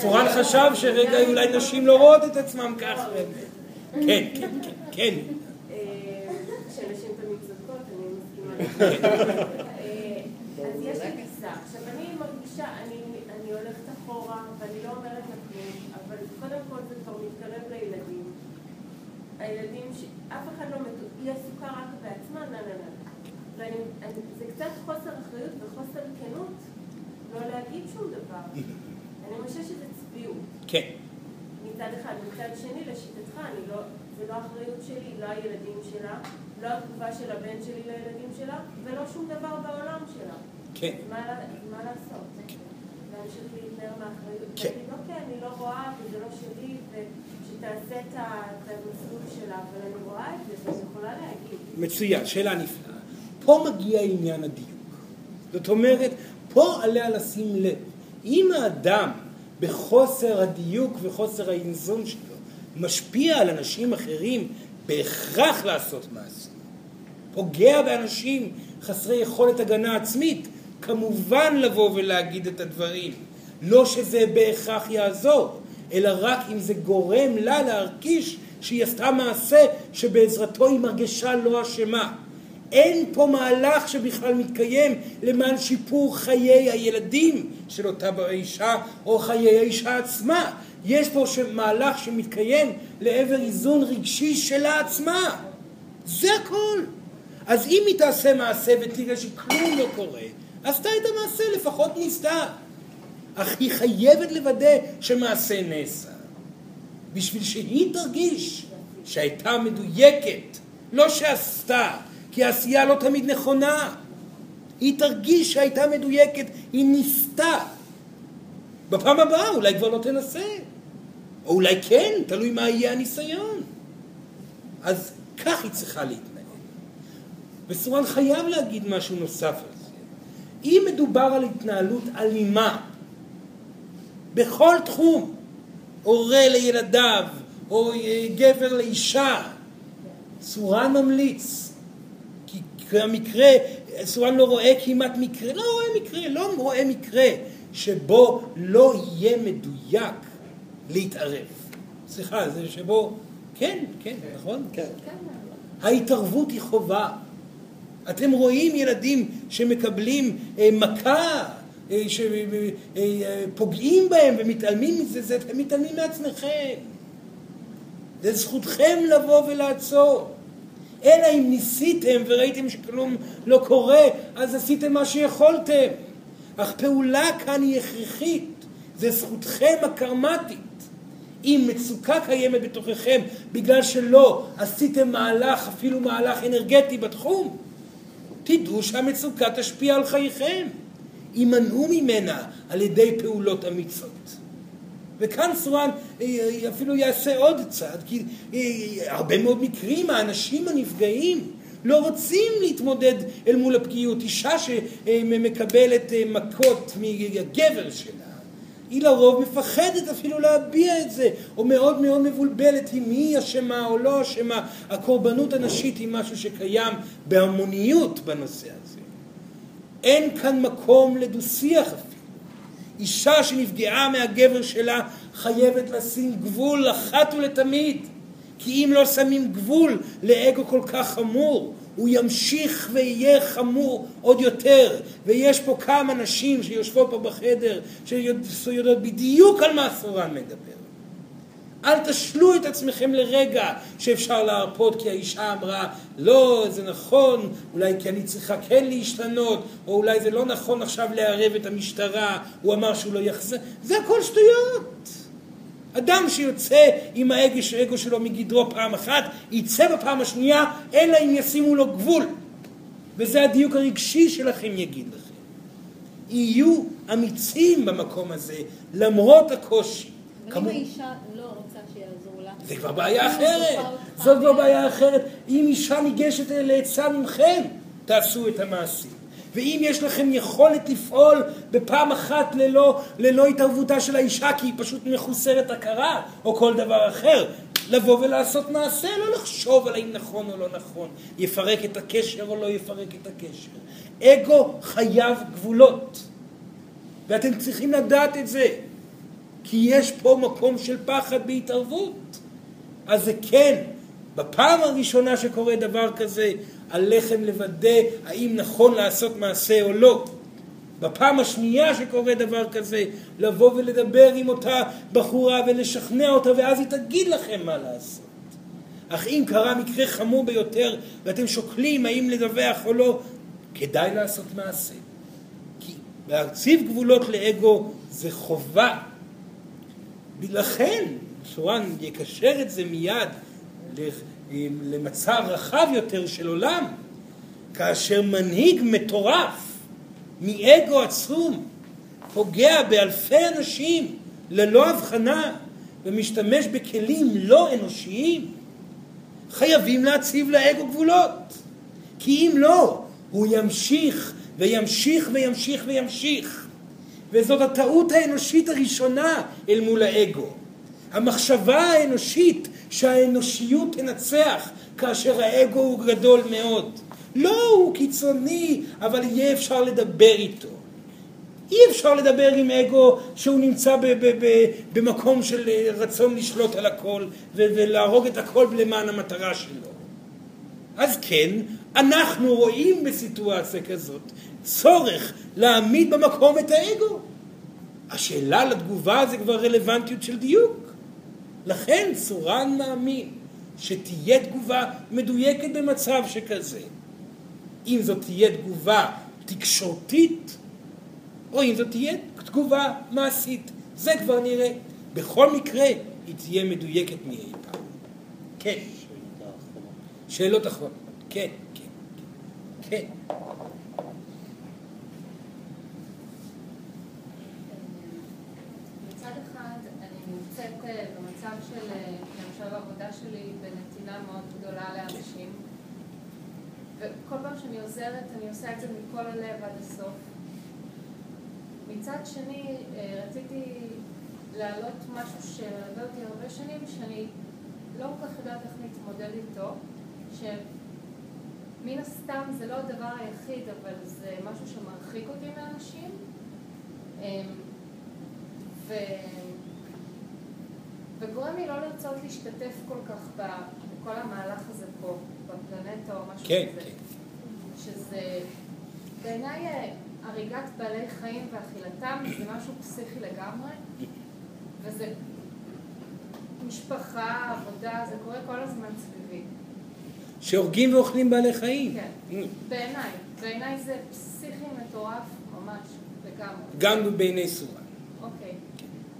זרוען חשב שרגע אולי נשים לא רואות את עצמם כך. כן, כן, כן, כן. כשנשים תמיד צודקות, אני מסכימה. אה, אז יש לי גיסה. עכשיו אני מרגישה, אני הולכת אחורה, ואני לא אומרת לה אבל קודם כל זה כבר מתקרב לילדים. הילדים, אף אחד לא היא עסוקה רק בעצמה, נה נה נה. וזה קצת חוסר אחריות וחוסר כנות לא להגיד שום דבר. אני חושבת שזה צביעות. כן. מצד אחד. מצד שני, לשיטתך, אני לא, זה לא אחריות שלי, לא הילדים שלה, לא התגובה של הבן שלי לילדים שלה, ולא שום דבר בעולם שלה. כן. מה, מה לעשות? כן. להמשיך להתנער מהאחריות. כן. להגיד, אוקיי, אני לא רואה, וזה לא שלי, ושתעשה את המסלול שלה, אבל אני רואה את זה, ואני יכולה להגיד. מצוין, שאלה נפלאה. פה מגיע עניין הדיוק. זאת אומרת, פה עליה לשים לב. אם האדם בחוסר הדיוק וחוסר האיזון שלו משפיע על אנשים אחרים בהכרח לעשות מעשים, פוגע באנשים חסרי יכולת הגנה עצמית, כמובן לבוא ולהגיד את הדברים. לא שזה בהכרח יעזור, אלא רק אם זה גורם לה להרגיש שהיא עשתה מעשה שבעזרתו היא מרגישה לא אשמה. אין פה מהלך שבכלל מתקיים למען שיפור חיי הילדים של אותה אישה או חיי האישה עצמה. יש פה מהלך שמתקיים לעבר איזון רגשי שלה עצמה. זה הכל. אז אם היא תעשה מעשה ותראה שכלום לא קורה, עשתה את המעשה, לפחות ניסתה. אך היא חייבת לוודא שמעשה נעשה. בשביל שהיא תרגיש שהייתה מדויקת, לא שעשתה, כי העשייה לא תמיד נכונה. היא תרגיש שהייתה מדויקת, היא ניסתה. בפעם הבאה אולי כבר לא תנסה. או אולי כן, תלוי מה יהיה הניסיון. אז כך היא צריכה להתנהל. וסורן חייב להגיד משהו נוסף על זה. אם מדובר על התנהלות אלימה, בכל תחום, הורה לילדיו, או אה, גבר לאישה, סורן ממליץ, המקרה, סורן לא רואה כמעט מקרה, לא רואה מקרה, לא רואה מקרה שבו לא יהיה מדויק להתערב. סליחה, זה שבו, כן, כן, נכון? כן. ההתערבות היא חובה. אתם רואים ילדים שמקבלים אה, מכה, אה, שפוגעים אה, בהם ומתעלמים מזה, זה, אתם מתעלמים מעצמכם. זה זכותכם לבוא ולעצור. אלא אם ניסיתם וראיתם שכלום לא קורה, אז עשיתם מה שיכולתם. אך פעולה כאן היא הכרחית, זה זכותכם הקרמטית. אם מצוקה קיימת בתוככם בגלל שלא עשיתם מהלך, אפילו מהלך אנרגטי בתחום, תדעו שהמצוקה תשפיע על חייכם. יימנעו ממנה על ידי פעולות אמיצות. וכאן סורן אה, אה, אפילו יעשה עוד צעד, כי אה, הרבה מאוד מקרים האנשים הנפגעים לא רוצים להתמודד אל מול הפגיעות. אישה שמקבלת מכות מגבר שלה, היא לרוב מפחדת אפילו להביע את זה, או מאוד מאוד מבולבלת אם היא אשמה או לא אשמה. הקורבנות הנשית היא משהו שקיים בהמוניות בנושא הזה. אין כאן מקום לדו-שיח אפילו. אישה שנפגעה מהגבר שלה חייבת לשים גבול אחת ולתמיד. כי אם לא שמים גבול לאגו כל כך חמור, הוא ימשיך ויהיה חמור עוד יותר. ויש פה כמה נשים שיושבות פה בחדר שיודעות בדיוק על מה סורן מדבר. אל תשלו את עצמכם לרגע שאפשר להרפות כי האישה אמרה לא, זה נכון, אולי כי אני צריכה כן להשתנות, או אולי זה לא נכון עכשיו לערב את המשטרה, הוא אמר שהוא לא יחזר, זה הכל שטויות. אדם שיוצא עם האגו שלו מגדרו פעם אחת, יצא בפעם השנייה, אלא אם ישימו לו גבול. וזה הדיוק הרגשי שלכם יגיד לכם. יהיו אמיצים במקום הזה, למרות הקושי. אבל אם האישה לא. זה כבר בעיה אחרת. זאת כבר בעיה אחרת. אם אישה ניגשת לעצה ממכם, תעשו את המעשים. ואם יש לכם יכולת לפעול בפעם אחת ללא, ללא התערבותה של האישה כי היא פשוט מחוסרת הכרה או כל דבר אחר, לבוא ולעשות מעשה, לא לחשוב על האם נכון או לא נכון, יפרק את הקשר או לא יפרק את הקשר. אגו חייב גבולות, ואתם צריכים לדעת את זה, כי יש פה מקום של פחד בהתערבות. אז זה כן, בפעם הראשונה שקורה דבר כזה, עליכם לוודא האם נכון לעשות מעשה או לא. בפעם השנייה שקורה דבר כזה, לבוא ולדבר עם אותה בחורה ולשכנע אותה, ואז היא תגיד לכם מה לעשות. אך אם קרה מקרה חמור ביותר ואתם שוקלים האם לדווח או לא, כדאי לעשות מעשה. כי להציב גבולות לאגו זה חובה. לכן, שורן יקשר את זה מיד למצב רחב יותר של עולם, כאשר מנהיג מטורף מאגו עצום פוגע באלפי אנשים ללא הבחנה ומשתמש בכלים לא אנושיים, חייבים להציב לאגו גבולות. כי אם לא, הוא ימשיך וימשיך וימשיך וימשיך. וזאת הטעות האנושית הראשונה אל מול האגו. המחשבה האנושית שהאנושיות תנצח כאשר האגו הוא גדול מאוד. לא, הוא קיצוני, אבל יהיה אפשר לדבר איתו. אי אפשר לדבר עם אגו שהוא נמצא ב- ב- ב- במקום של רצון לשלוט על הכל ולהרוג את הכל למען המטרה שלו. אז כן, אנחנו רואים בסיטואציה כזאת צורך להעמיד במקום את האגו. השאלה לתגובה זה כבר רלוונטיות של דיוק. לכן צורן מאמין שתהיה תגובה מדויקת במצב שכזה. אם זאת תהיה תגובה תקשורתית, או אם זאת תהיה תגובה מעשית. זה כבר נראה. בכל מקרה, היא תהיה מדויקת מאי פעם. כן. שאלות אחרונות. כן, כן, כן. כן. מצד אחד, אני נמצאת במצב של, אה, למשל בעבודה שלי, בנתינה מאוד גדולה לאנשים, וכל פעם שאני עוזרת, אני עושה את זה מכל הלב עד הסוף. מצד שני, אה, רציתי להעלות משהו שמלווה אותי הרבה שנים, שאני לא כל כך יודעת איך להתמודד איתו, שמן הסתם זה לא הדבר היחיד, אבל זה משהו שמרחיק אותי מאנשים. אמ, ו... וגורם לי לא לרצות להשתתף כל כך בכל המהלך הזה פה, בפלנטה או משהו כן, כזה. כן. שזה בעיניי אה, הריגת בעלי חיים ואכילתם זה משהו פסיכי לגמרי, וזה משפחה, עבודה, זה קורה כל הזמן סביבי. שהורגים ואוכלים בעלי חיים. כן. בעיניי, בעיניי זה פסיכי מטורף ממש, לגמרי. גם בעיני סורה.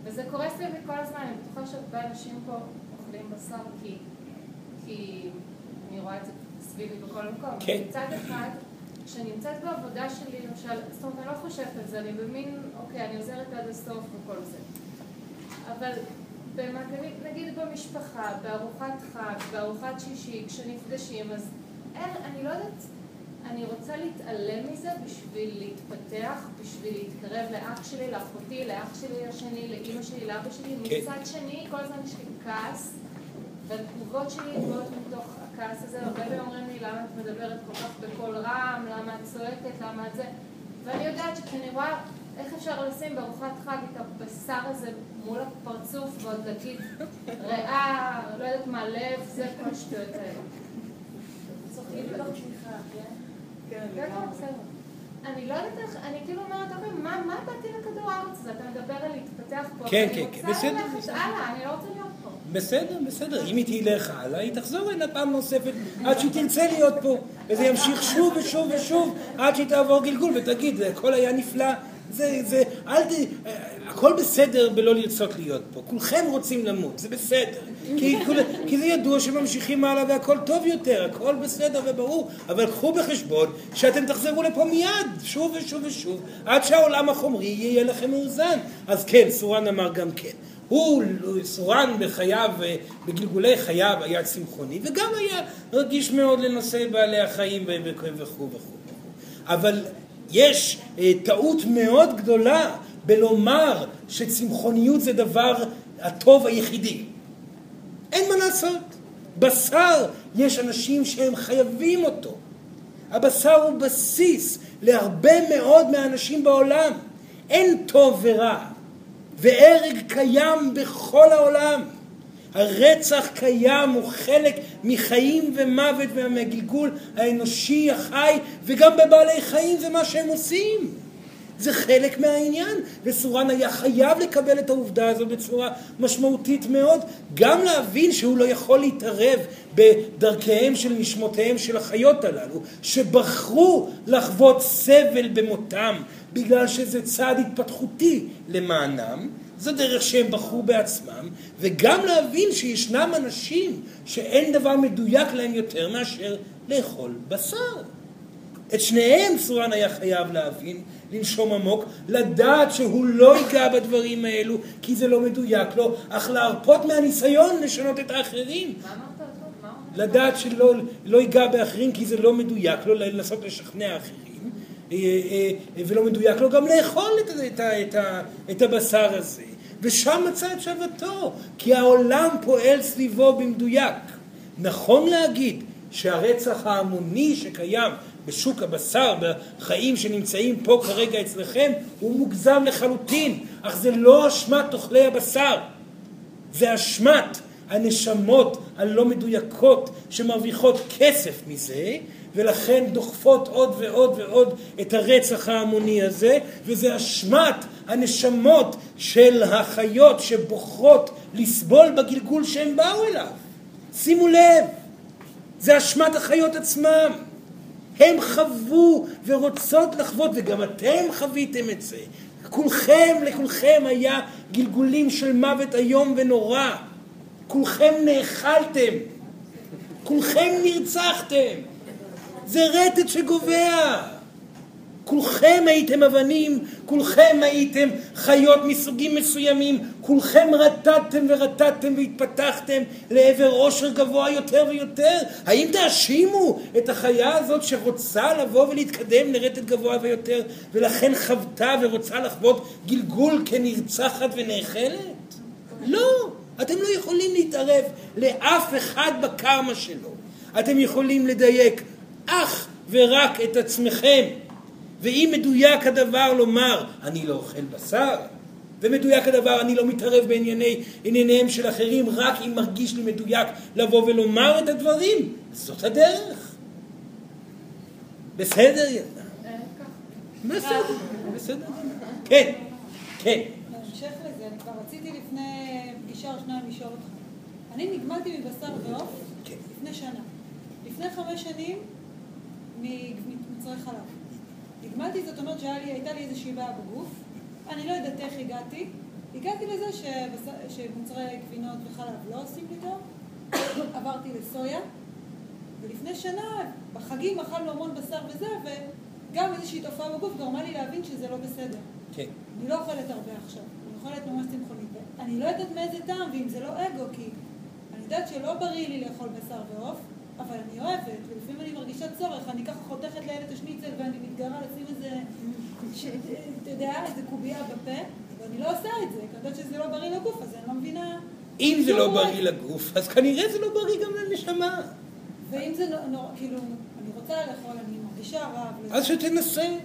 וזה קורה סביבי כל הזמן, אני בטוחה שהרבה אנשים פה אוכלים בשר כי, כי אני רואה את זה סביבי בכל מקום. כן. מצד אחד, כשאני נמצאת בעבודה שלי, למשל, זאת אומרת, אני לא חושבת על זה, אני במין, אוקיי, אני עוזרת עד הסוף וכל זה. אבל במעגלים, נגיד במשפחה, בארוחת חג, בארוחת שישי, כשנפגשים, אז אין, אני לא יודעת, אני רוצה להתעלם מזה בשביל להתפתח, בשביל להתקרב לאח שלי, לאחותי, לאח שלי השני, לאימא שלי, לאבא שלי. כן. מצד שני, כל הזמן יש לי כעס, והתגובות שלי באות מתוך הכעס הזה. הרבה פעמים אומרים לי, למה את מדברת כל כך בקול רם, למה את צועקת, למה את זה. ואני יודעת שכשאני רואה איך אפשר לשים בארוחת חג את הבשר הזה מול הפרצוף ועוד להגיד ריאה, לא יודעת מה, לב, זה כל השטויות האלה. צוחקים בתוך צמיחה, כן? אני לא יודעת איך, אני כאילו אומרת, אוקיי, מה באתי לכדור הארץ הזה? אתה מדבר על להתפתח פה, כן, אבל כן, אני כן, רוצה בסדר, ללכת בסדר. הלאה, אני לא רוצה להיות פה. בסדר, בסדר. אם היא תלך הלאה, היא תחזור הנה פעם נוספת עד שהיא תרצה להיות פה. וזה ימשיך שוב ושוב ושוב עד שהיא תעבור גלגול ותגיד, הכל היה נפלא. זה, זה, אל ת... הכל בסדר בלא לרצות להיות פה. כולכם רוצים למות, זה בסדר. כי, כול, כי זה ידוע שממשיכים הלאה והכל טוב יותר, הכל בסדר וברור. אבל קחו בחשבון שאתם תחזרו לפה מיד, שוב ושוב ושוב, עד שהעולם החומרי יהיה לכם מאוזן. אז כן, סורן אמר גם כן. הוא, סורן בחייו, בגלגולי חייו היה צמחוני, וגם היה רגיש מאוד לנושא בעלי החיים וכו' וכו'. אבל יש אה, טעות מאוד גדולה בלומר שצמחוניות זה דבר הטוב היחידי. אין מה לעשות. בשר, יש אנשים שהם חייבים אותו. הבשר הוא בסיס להרבה מאוד מהאנשים בעולם. אין טוב ורע. והרג קיים בכל העולם. הרצח קיים, הוא חלק מחיים ומוות ומהגלגול האנושי החי, וגם בבעלי חיים זה מה שהם עושים. זה חלק מהעניין, וסורן היה חייב לקבל את העובדה הזאת בצורה משמעותית מאוד, גם להבין שהוא לא יכול להתערב בדרכיהם של נשמותיהם של החיות הללו, שבחרו לחוות סבל במותם בגלל שזה צעד התפתחותי למענם, זו דרך שהם בחרו בעצמם, וגם להבין שישנם אנשים שאין דבר מדויק להם יותר מאשר לאכול בשר. את שניהם סורן היה חייב להבין, לנשום עמוק, לדעת שהוא לא ייגע בדברים האלו כי זה לא מדויק לו, אך להרפות מהניסיון לשנות את האחרים. מה אמרת? לדעת שלא לא ייגע באחרים כי זה לא מדויק לו, לנסות לשכנע אחרים, אה, אה, ולא מדויק לו גם לאכול את, את, את, את, הבשר הזה. ושם מצא את שוותו, כי העולם פועל סביבו במדויק. נכון להגיד שהרצח ההמוני שקיים בשוק הבשר, בחיים שנמצאים פה כרגע אצלכם, הוא מוגזם לחלוטין, אך זה לא אשמת אוכלי הבשר. זה אשמת הנשמות הלא מדויקות שמרוויחות כסף מזה, ולכן דוחפות עוד ועוד ועוד את הרצח ההמוני הזה, וזה אשמת הנשמות של החיות שבוחרות לסבול בגלגול שהם באו אליו. שימו לב, זה אשמת החיות עצמם. הם חוו ורוצות לחוות, וגם אתם חוויתם את זה. כולכם, לכולכם היה גלגולים של מוות איום ונורא. כולכם נאכלתם. כולכם נרצחתם. זה רטט שגובע. כולכם הייתם אבנים, כולכם הייתם חיות מסוגים מסוימים, כולכם רטטתם ורטטתם והתפתחתם לעבר עושר גבוה יותר ויותר. האם תאשימו את החיה הזאת שרוצה לבוא ולהתקדם לרטט גבוה ויותר, ולכן חוותה ורוצה לחוות גלגול כנרצחת ונאכלת? לא, אתם לא יכולים להתערב לאף אחד בקרמה שלו. אתם יכולים לדייק אך ורק את עצמכם. ואם מדויק הדבר לומר, אני לא אוכל בשר, ומדויק הדבר, אני לא מתערב בענייני, ענייניהם של אחרים, רק אם מרגיש לי מדויק לבוא ולומר את הדברים, זאת הדרך. בסדר, ילדה? בסדר, בסדר. כן, כן. בהמשך לזה, אני כבר רציתי לפני פגישה או שניים לשאול אותך. אני נגמלתי מבשר ועוף כן. לפני שנה. לפני חמש שנים ממוצרי חלב. נגמלתי, זאת אומרת שהייתה לי איזושהי בעיה בגוף, אני לא יודעת איך הגעתי. הגעתי לזה שבס... שמוצרי גבינות וחלב לא עושים לי טוב, עברתי לסויה, ולפני שנה, בחגים אכלנו המון בשר וזה, וגם איזושהי תופעה בגוף גרמה לי להבין שזה לא בסדר. כן. אני לא אוכלת הרבה עכשיו, אני אוכלת ממש צמחונית. אני לא יודעת מאיזה טעם, ואם זה לא אגו, כי אני יודעת שלא בריא לי לאכול בשר ועוף, אבל אני אוהבת, ולפעמים אני מרגישה צורך, אני ככה חותכת לילד השניצל ואני מתגרה לשים איזה, אתה יודע, איזה קובייה בפה, ואני לא עושה את זה, כי אני יודעת שזה לא בריא לגוף, אז אני לא מבינה... אם זה לא. בריא לגוף, אז כנראה זה לא בריא גם לנשמה. ואם זה נורא, כאילו, אני רוצה לאכול, אני מרגישה רע, אז שתנסה,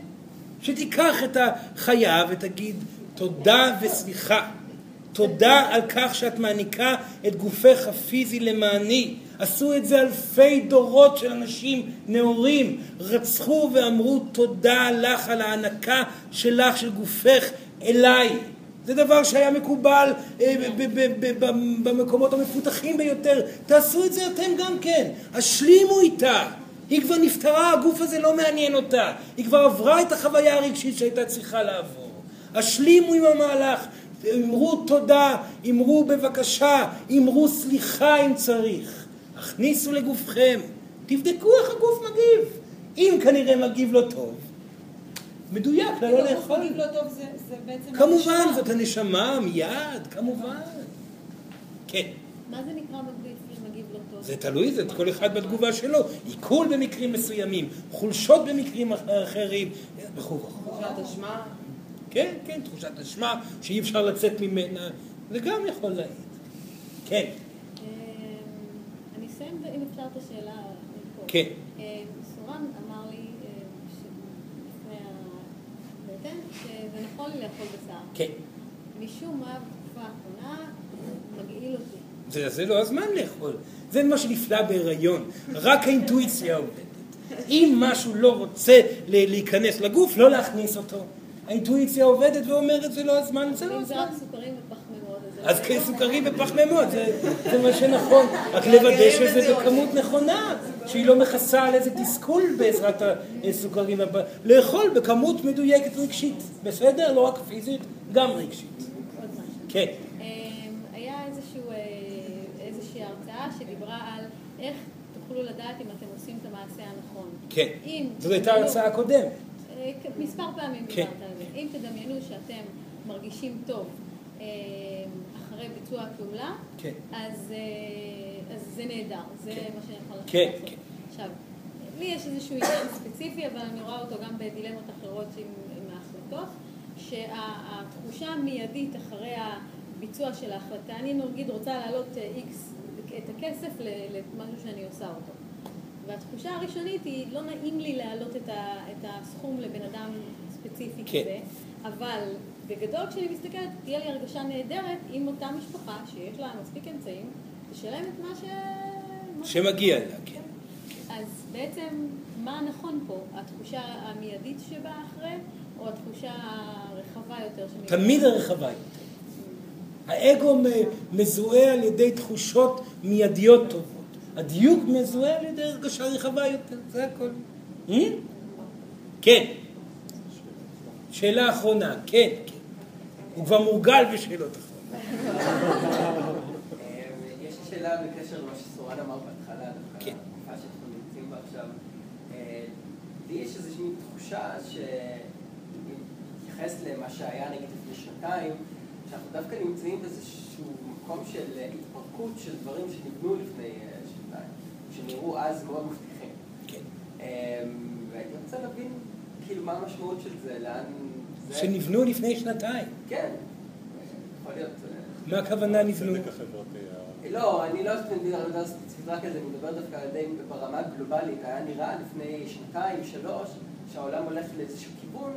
שתיקח את החיה ותגיד תודה וסליחה. תודה על כך שאת מעניקה את גופך הפיזי למעני. עשו את זה אלפי דורות של אנשים נאורים. רצחו ואמרו תודה לך על ההענקה שלך, של גופך, אליי. זה דבר שהיה מקובל אה, במקומות המפותחים ביותר. תעשו את זה אתם גם כן. השלימו איתה. היא כבר נפטרה, הגוף הזה לא מעניין אותה. היא כבר עברה את החוויה הרגשית שהייתה צריכה לעבור. השלימו עם המהלך, אמרו תודה, אמרו בבקשה, אמרו סליחה אם צריך. הכניסו לגופכם, תבדקו איך הגוף מגיב. אם כנראה מגיב לא טוב, מדויק, לא כאילו, הגוף לאכול. מגיב לא טוב, זה זה בעצם... כמובן, הנשמה. זאת הנשמה, מיד, כמובן. כן. מה זה נקרא מגביל מגיב לא טוב? זה תלוי, זה כל אחד בתגובה שלו. עיכול במקרים מסוימים, חולשות במקרים אחרים, וכו' וכו'. כן, כן, תחושת אשמה שאי אפשר לצאת ממנה, זה גם יכול להעיד. כן, אמ, אני אסיים אם אפשר את השאלה. כן. אמ, סורן אמר לי אמ, הבטן שזה נכון לי לאכול בשר. כן. משום מה בתקופה האחרונה מגעיל אותי. זה, זה לא הזמן לאכול. זה מה שנפלא בהיריון. רק האינטואיציה עובדת. אם משהו לא רוצה להיכנס לגוף, לא להכניס אותו. האינטואיציה עובדת ואומרת זה לא הזמן, זה לא הזמן. אז לא- סוכרים ופחמימות, זה, מה שנכון. רק לוודא שזה בכמות נכונה, שהיא לא מכסה על איזה תסכול בעזרת הסוכרים. לאכול בכמות מדויקת רגשית, בסדר? לא רק פיזית, גם רגשית. כן. אמ, היה אה, איזושהי הרצאה שדיברה על איך תוכלו לדעת אם אתם עושים את המעשה הנכון. כן. זאת הייתה הרצאה קודמת. מספר פעמים כן. דיברת על זה. אם תדמיינו שאתם מרגישים טוב אה, אחרי ביצוע הפעולה, כן. אז, אה, אז זה נהדר, זה כן. מה שאני יכולה כן, לעשות. כן. עכשיו, לי יש איזשהו עניין ספציפי, אבל אני רואה אותו גם בדילמות אחרות עם, ההחלטות, שהתחושה המיידית אחרי הביצוע של ההחלטה, אני נגיד רוצה להעלות איקס את הכסף למשהו שאני עושה אותו. והתחושה הראשונית היא, לא נעים לי להעלות את, ה, את הסכום לבן אדם ספציפי כן. כזה, אבל בגדול כשאני מסתכלת, תהיה לי הרגשה נהדרת עם אותה משפחה שיש לה מספיק אמצעים, תשלם את מה ש... שמגיע לה, כן. אז בעצם, מה נכון פה? התחושה המיידית שבאה אחרי, או התחושה הרחבה יותר? תמיד הרחבה יותר. האגו מ- מזוהה על ידי תחושות מיידיות טובות. הדיוק מזוהה על ידי הרגשה רחבה יותר, זה הכל. Hmm? כן. שאלה אחרונה, כן, כן. הוא כבר מורגל בשאלות אחרונות. יש לי שאלה בקשר למה שסורן אמר בהתחלה, דווקא כן. בתקופה שאנחנו נמצאים בה עכשיו. אה, לי יש איזושהי תחושה שמתייחס למה שהיה נגיד לפני שנתיים, שאנחנו דווקא נמצאים באיזשהו מקום של התפרקות של דברים שנבנו לפני אה, שנראו אז מאוד מבטיחים. כן. אה, והייתי רוצה להבין כאילו מה המשמעות של זה, לאן זה... שנבנו לפני שנתיים. כן, יכול להיות. אה, מה הכוונה נבנו? הצדק החברתי. ה- לא, אני לא מדבר ספציפית רק על זה, אני מדבר דווקא על די ברמה הגלובלית. היה נראה לפני שנתיים, שלוש, שהעולם הולך לאיזשהו כיוון,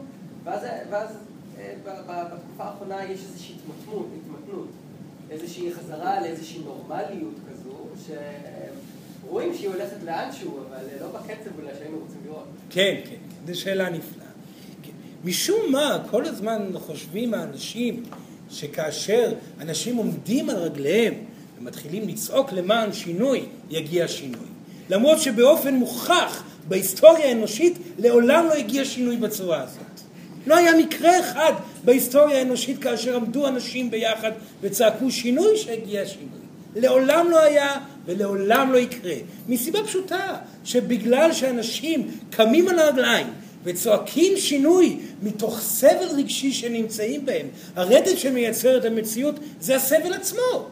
ואז, ואז אה, בתקופה האחרונה יש איזושהי התמתנות, התמתנות, איזושהי חזרה לאיזושהי נורמליות כזו, שרואים שהיא הולכת לאנשהו, אבל לא בקצב אולי שהיינו רוצים לראות. כן, כן, זו שאלה נפלאה. כן. משום מה, כל הזמן חושבים האנשים שכאשר אנשים עומדים על רגליהם ומתחילים לצעוק למען שינוי, יגיע שינוי. למרות שבאופן מוכח בהיסטוריה האנושית לעולם לא הגיע שינוי בצורה הזאת. לא היה מקרה אחד בהיסטוריה האנושית כאשר עמדו אנשים ביחד וצעקו שינוי שהגיע שינוי. לעולם לא היה ולעולם לא יקרה. מסיבה פשוטה, שבגלל שאנשים קמים על הרגליים וצועקים שינוי מתוך סבל רגשי שנמצאים בהם, הרדת שמייצר את המציאות זה הסבל עצמו.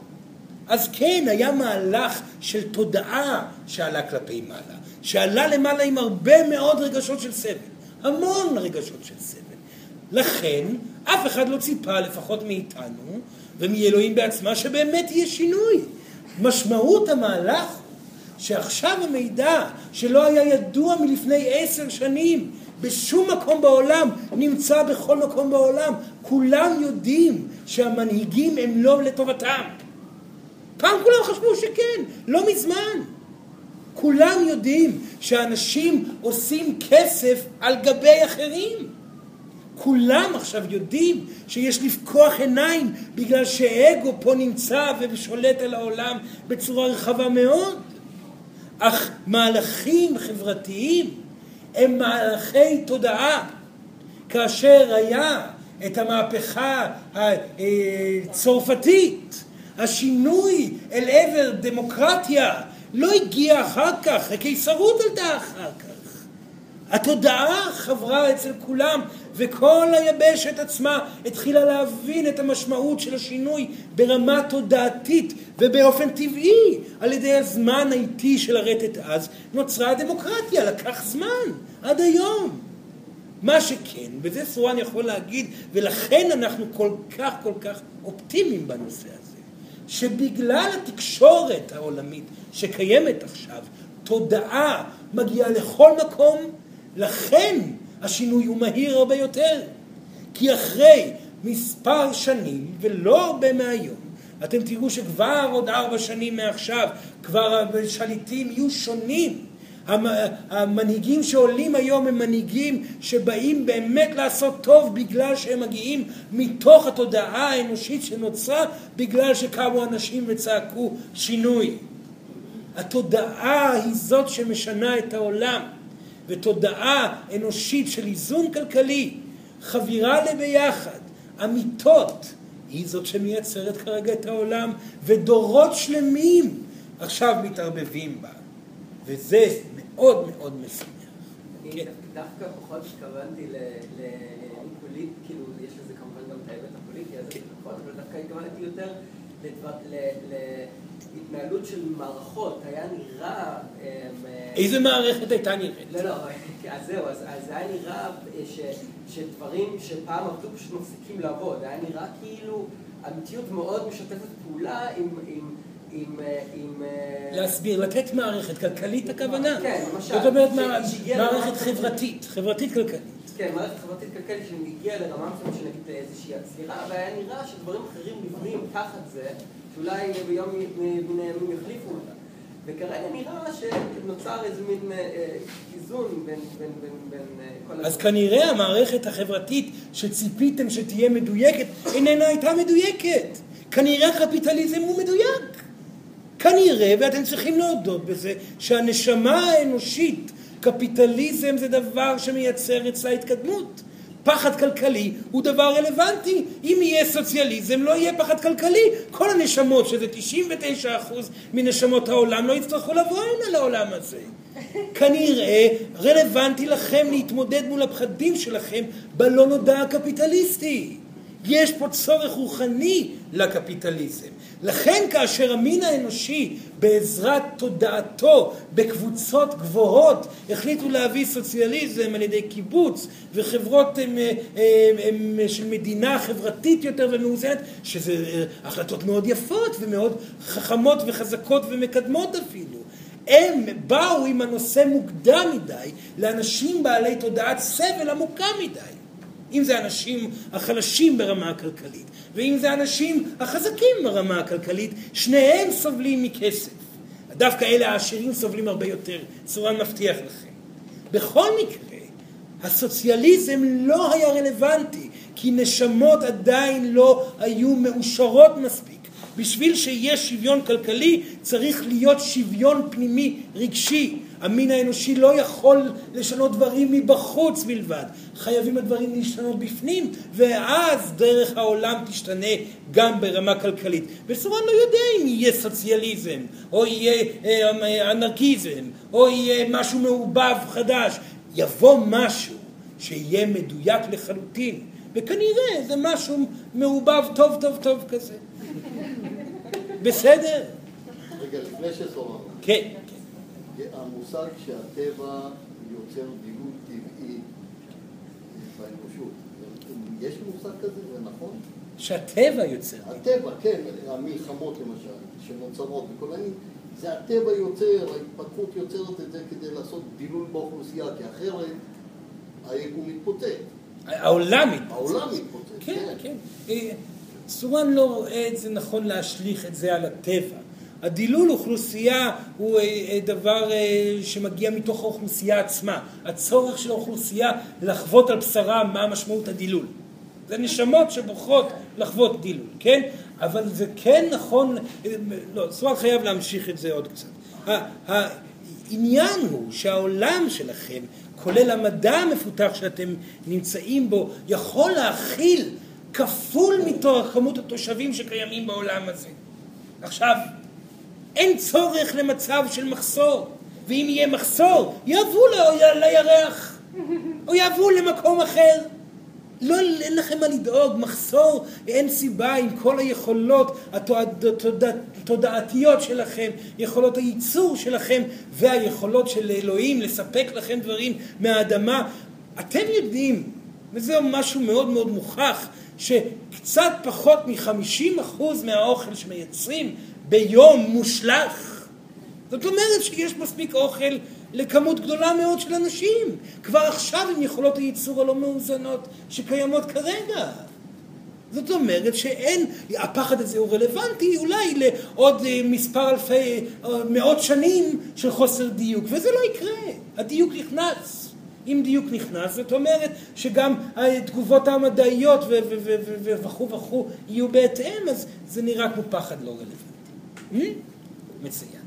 אז כן, היה מהלך של תודעה שעלה כלפי מעלה, שעלה למעלה עם הרבה מאוד רגשות של סבל, המון רגשות של סבל. לכן, אף אחד לא ציפה, לפחות מאיתנו, ומאלוהים בעצמה, שבאמת יהיה שינוי. משמעות המהלך שעכשיו המידע שלא היה ידוע מלפני עשר שנים בשום מקום בעולם נמצא בכל מקום בעולם. כולם יודעים שהמנהיגים הם לא לטובתם. פעם כולם חשבו שכן, לא מזמן. כולם יודעים שאנשים עושים כסף על גבי אחרים. כולם עכשיו יודעים שיש לפקוח עיניים בגלל שאגו פה נמצא ושולט על העולם בצורה רחבה מאוד. אך מהלכים חברתיים הם מהלכי תודעה. כאשר היה את המהפכה הצרפתית, השינוי אל עבר דמוקרטיה לא הגיע אחר כך, הקיסרות עלתה אחר כך. התודעה חברה אצל כולם, וכל היבשת עצמה התחילה להבין את המשמעות של השינוי ברמה תודעתית ובאופן טבעי. על ידי הזמן האיטי של הרטט אז נוצרה הדמוקרטיה, לקח זמן, עד היום. מה שכן, וזה סורן יכול להגיד, ולכן אנחנו כל כך כל כך אופטימיים בנושא הזה, שבגלל התקשורת העולמית שקיימת עכשיו, תודעה מגיעה לכל מקום, לכן השינוי הוא מהיר הרבה יותר. כי אחרי מספר שנים, ולא הרבה מהיום, אתם תראו שכבר עוד ארבע שנים מעכשיו, כבר השליטים יהיו שונים. המנהיגים שעולים היום הם מנהיגים שבאים באמת לעשות טוב בגלל שהם מגיעים מתוך התודעה האנושית שנוצרה בגלל שקמו אנשים וצעקו שינוי. התודעה היא זאת שמשנה את העולם. ותודעה אנושית של איזון כלכלי, חבירה לביחד, אמיתות, היא זאת שמייצרת כרגע את העולם, ודורות שלמים עכשיו מתערבבים בה. וזה מאוד מאוד משמח. כן. דווקא פחות התכוונתי פוליטיים, כאילו, יש לזה כמובן גם את ההיבט הפוליטי הזה, כן. אבל דווקא התכוונתי יותר להתנהלות של מערכות. היה נראה... אמ, איזה מערכת הייתה נראית? לא, לא, אז זהו, אז, אז זה היה נראה אה, ש, שדברים שפעם עבדו פשוט מפסיקים לעבוד. היה נראה כאילו המציאות מאוד משתפת פעולה עם... עם עם, אה, עם אה, להסביר, לתת מערכת כלכלית הכוונה. כן, למשל. זאת אומרת מערכת חברתית, חברתית כלכלית. כן, מערכת חברתית כלכלית שהגיעה לרמה מסוימת של נגיד איזושהי עצירה, והיה נראה שדברים אחרים נבנים תחת זה, שאולי ביום מן הימים יחליפו אותה. וכרגע נראה שנוצר איזה מין אה, איזון בין, בין, בין, בין אה, כל אז כנראה המערכת החברתית שציפיתם שתהיה מדויקת איננה הייתה מדויקת. כנראה הקפיטליזם הוא מדויק. כנראה, ואתם צריכים להודות בזה, שהנשמה האנושית קפיטליזם זה דבר שמייצר אצלה התקדמות. פחד כלכלי הוא דבר רלוונטי. אם יהיה סוציאליזם לא יהיה פחד כלכלי. כל הנשמות, שזה 99% מנשמות העולם, לא יצטרכו לבוא הנה לעולם הזה. כנראה רלוונטי לכם להתמודד מול הפחדים שלכם בלא נודע הקפיטליסטי. יש פה צורך רוחני לקפיטליזם. לכן כאשר המין האנושי בעזרת תודעתו בקבוצות גבוהות החליטו להביא סוציאליזם על ידי קיבוץ וחברות הם, הם, הם, של מדינה חברתית יותר ומאוזנת שזה החלטות מאוד יפות ומאוד חכמות וחזקות ומקדמות אפילו הם באו עם הנושא מוקדם מדי לאנשים בעלי תודעת סבל עמוקה מדי אם זה האנשים החלשים ברמה הכלכלית, ואם זה האנשים החזקים ברמה הכלכלית, שניהם סובלים מכסף. דווקא אלה העשירים סובלים הרבה יותר, צורה מבטיח לכם. בכל מקרה, הסוציאליזם לא היה רלוונטי, כי נשמות עדיין לא היו מאושרות מספיק. בשביל שיהיה שוויון כלכלי צריך להיות שוויון פנימי רגשי. המין האנושי לא יכול לשנות דברים מבחוץ בלבד. חייבים הדברים להשתנות בפנים, ואז דרך העולם תשתנה גם ברמה כלכלית. וסורן לא יודע אם יהיה סוציאליזם, או יהיה אה, אנרכיזם, או יהיה משהו מעובב חדש. יבוא משהו שיהיה מדויק לחלוטין, וכנראה זה משהו מעובב טוב טוב טוב כזה. בסדר? רגע, לפני שסורן. כן. המושג שהטבע יוצר דיגום טבעי באנושות, יש מושג כזה, זה נכון? שהטבע יוצר. הטבע, כן, המלחמות למשל, שנוצרות וכל העניין, זה הטבע יוצר, ההתפתחות יוצרת את זה כדי לעשות דילול באוכלוסייה, כי אחרת היקום מתפוצץ. העולם מתפוצץ. העולם מתפוצץ, כן. כן, כן. סורן לא רואה את זה נכון להשליך את זה על הטבע. הדילול אוכלוסייה הוא אה, אה, דבר אה, שמגיע מתוך האוכלוסייה עצמה. הצורך של האוכלוסייה לחוות על בשרה מה משמעות הדילול. זה נשמות שבוחרות לחוות דילול, כן? אבל זה כן נכון, לא, סורן חייב להמשיך את זה עוד קצת. העניין הוא שהעולם שלכם, כולל המדע המפותח שאתם נמצאים בו, יכול להכיל כפול מתוך כמות התושבים שקיימים בעולם הזה. עכשיו, אין צורך למצב של מחסור, ואם יהיה מחסור, יעברו לירח, או יעברו למקום אחר. לא, אין לכם מה לדאוג, מחסור, אין סיבה עם כל היכולות התודעתיות שלכם, יכולות הייצור שלכם והיכולות של אלוהים לספק לכם דברים מהאדמה. אתם יודעים, וזה משהו מאוד מאוד מוכח, שקצת פחות מ-50% מהאוכל שמייצרים ביום מושלך. זאת אומרת שיש מספיק אוכל לכמות גדולה מאוד של אנשים. כבר עכשיו עם יכולות הייצור הלא מאוזנות שקיימות כרגע. זאת אומרת שאין, הפחד הזה הוא רלוונטי אולי לעוד אה, מספר אלפי, אה, מאות שנים של חוסר דיוק, וזה לא יקרה, הדיוק נכנס. אם דיוק נכנס, זאת אומרת שגם התגובות המדעיות וכו' וכו' יהיו בהתאם, אז זה נראה כמו פחד לא רלוונטי. מצוין.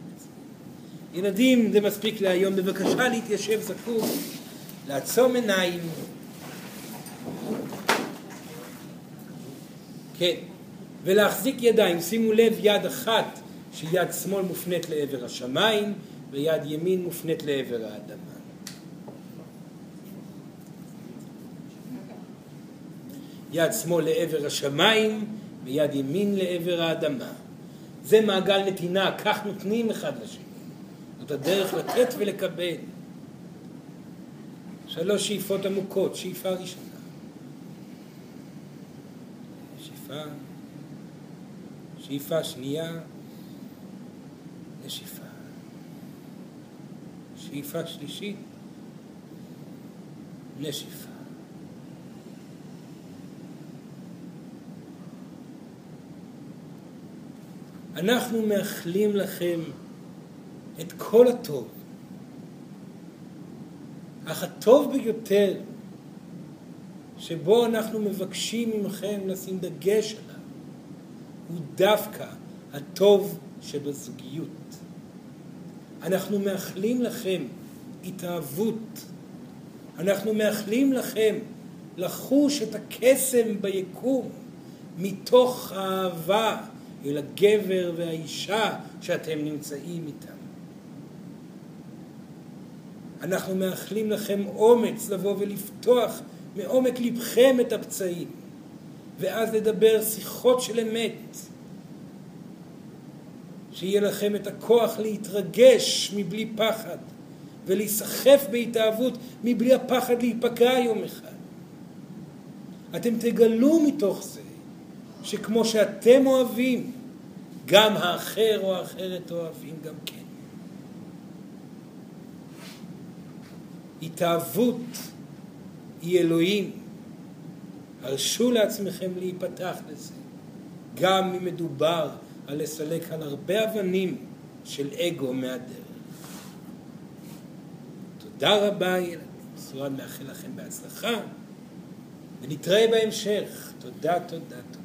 ילדים, זה מספיק להיום. בבקשה להתיישב זקוף, לעצום עיניים. כן, ולהחזיק ידיים. שימו לב, יד אחת שיד שמאל מופנית לעבר השמיים, ויד ימין מופנית לעבר האדמה. יד שמאל לעבר השמיים ויד ימין לעבר האדמה. זה מעגל נתינה, כך נותנים אחד לשני. זאת הדרך לתת ולקבל. שלוש שאיפות עמוקות, שאיפה ראשונה. שאיפה, שאיפה שנייה, נשיפה. שאיפה שלישית, נשיפה. אנחנו מאחלים לכם את כל הטוב. אך הטוב ביותר שבו אנחנו מבקשים ממכם לשים דגש עליו הוא דווקא הטוב שבזוגיות. אנחנו מאחלים לכם התאהבות. אנחנו מאחלים לכם לחוש את הקסם ביקום מתוך האהבה אל הגבר והאישה שאתם נמצאים איתם. אנחנו מאחלים לכם אומץ לבוא ולפתוח מעומק לבכם את הפצעים, ואז לדבר שיחות של אמת. שיהיה לכם את הכוח להתרגש מבלי פחד, ולהיסחף בהתאהבות מבלי הפחד להיפגע יום אחד. אתם תגלו מתוך זה שכמו שאתם אוהבים, גם האחר או האחרת אוהבים גם כן. התאהבות היא אלוהים. הרשו לעצמכם להיפתח לזה, גם אם מדובר על לסלק על הרבה אבנים של אגו מהדרך. תודה רבה ילדים, סורן מאחל לכם בהצלחה, ונתראה בהמשך. תודה, תודה, תודה.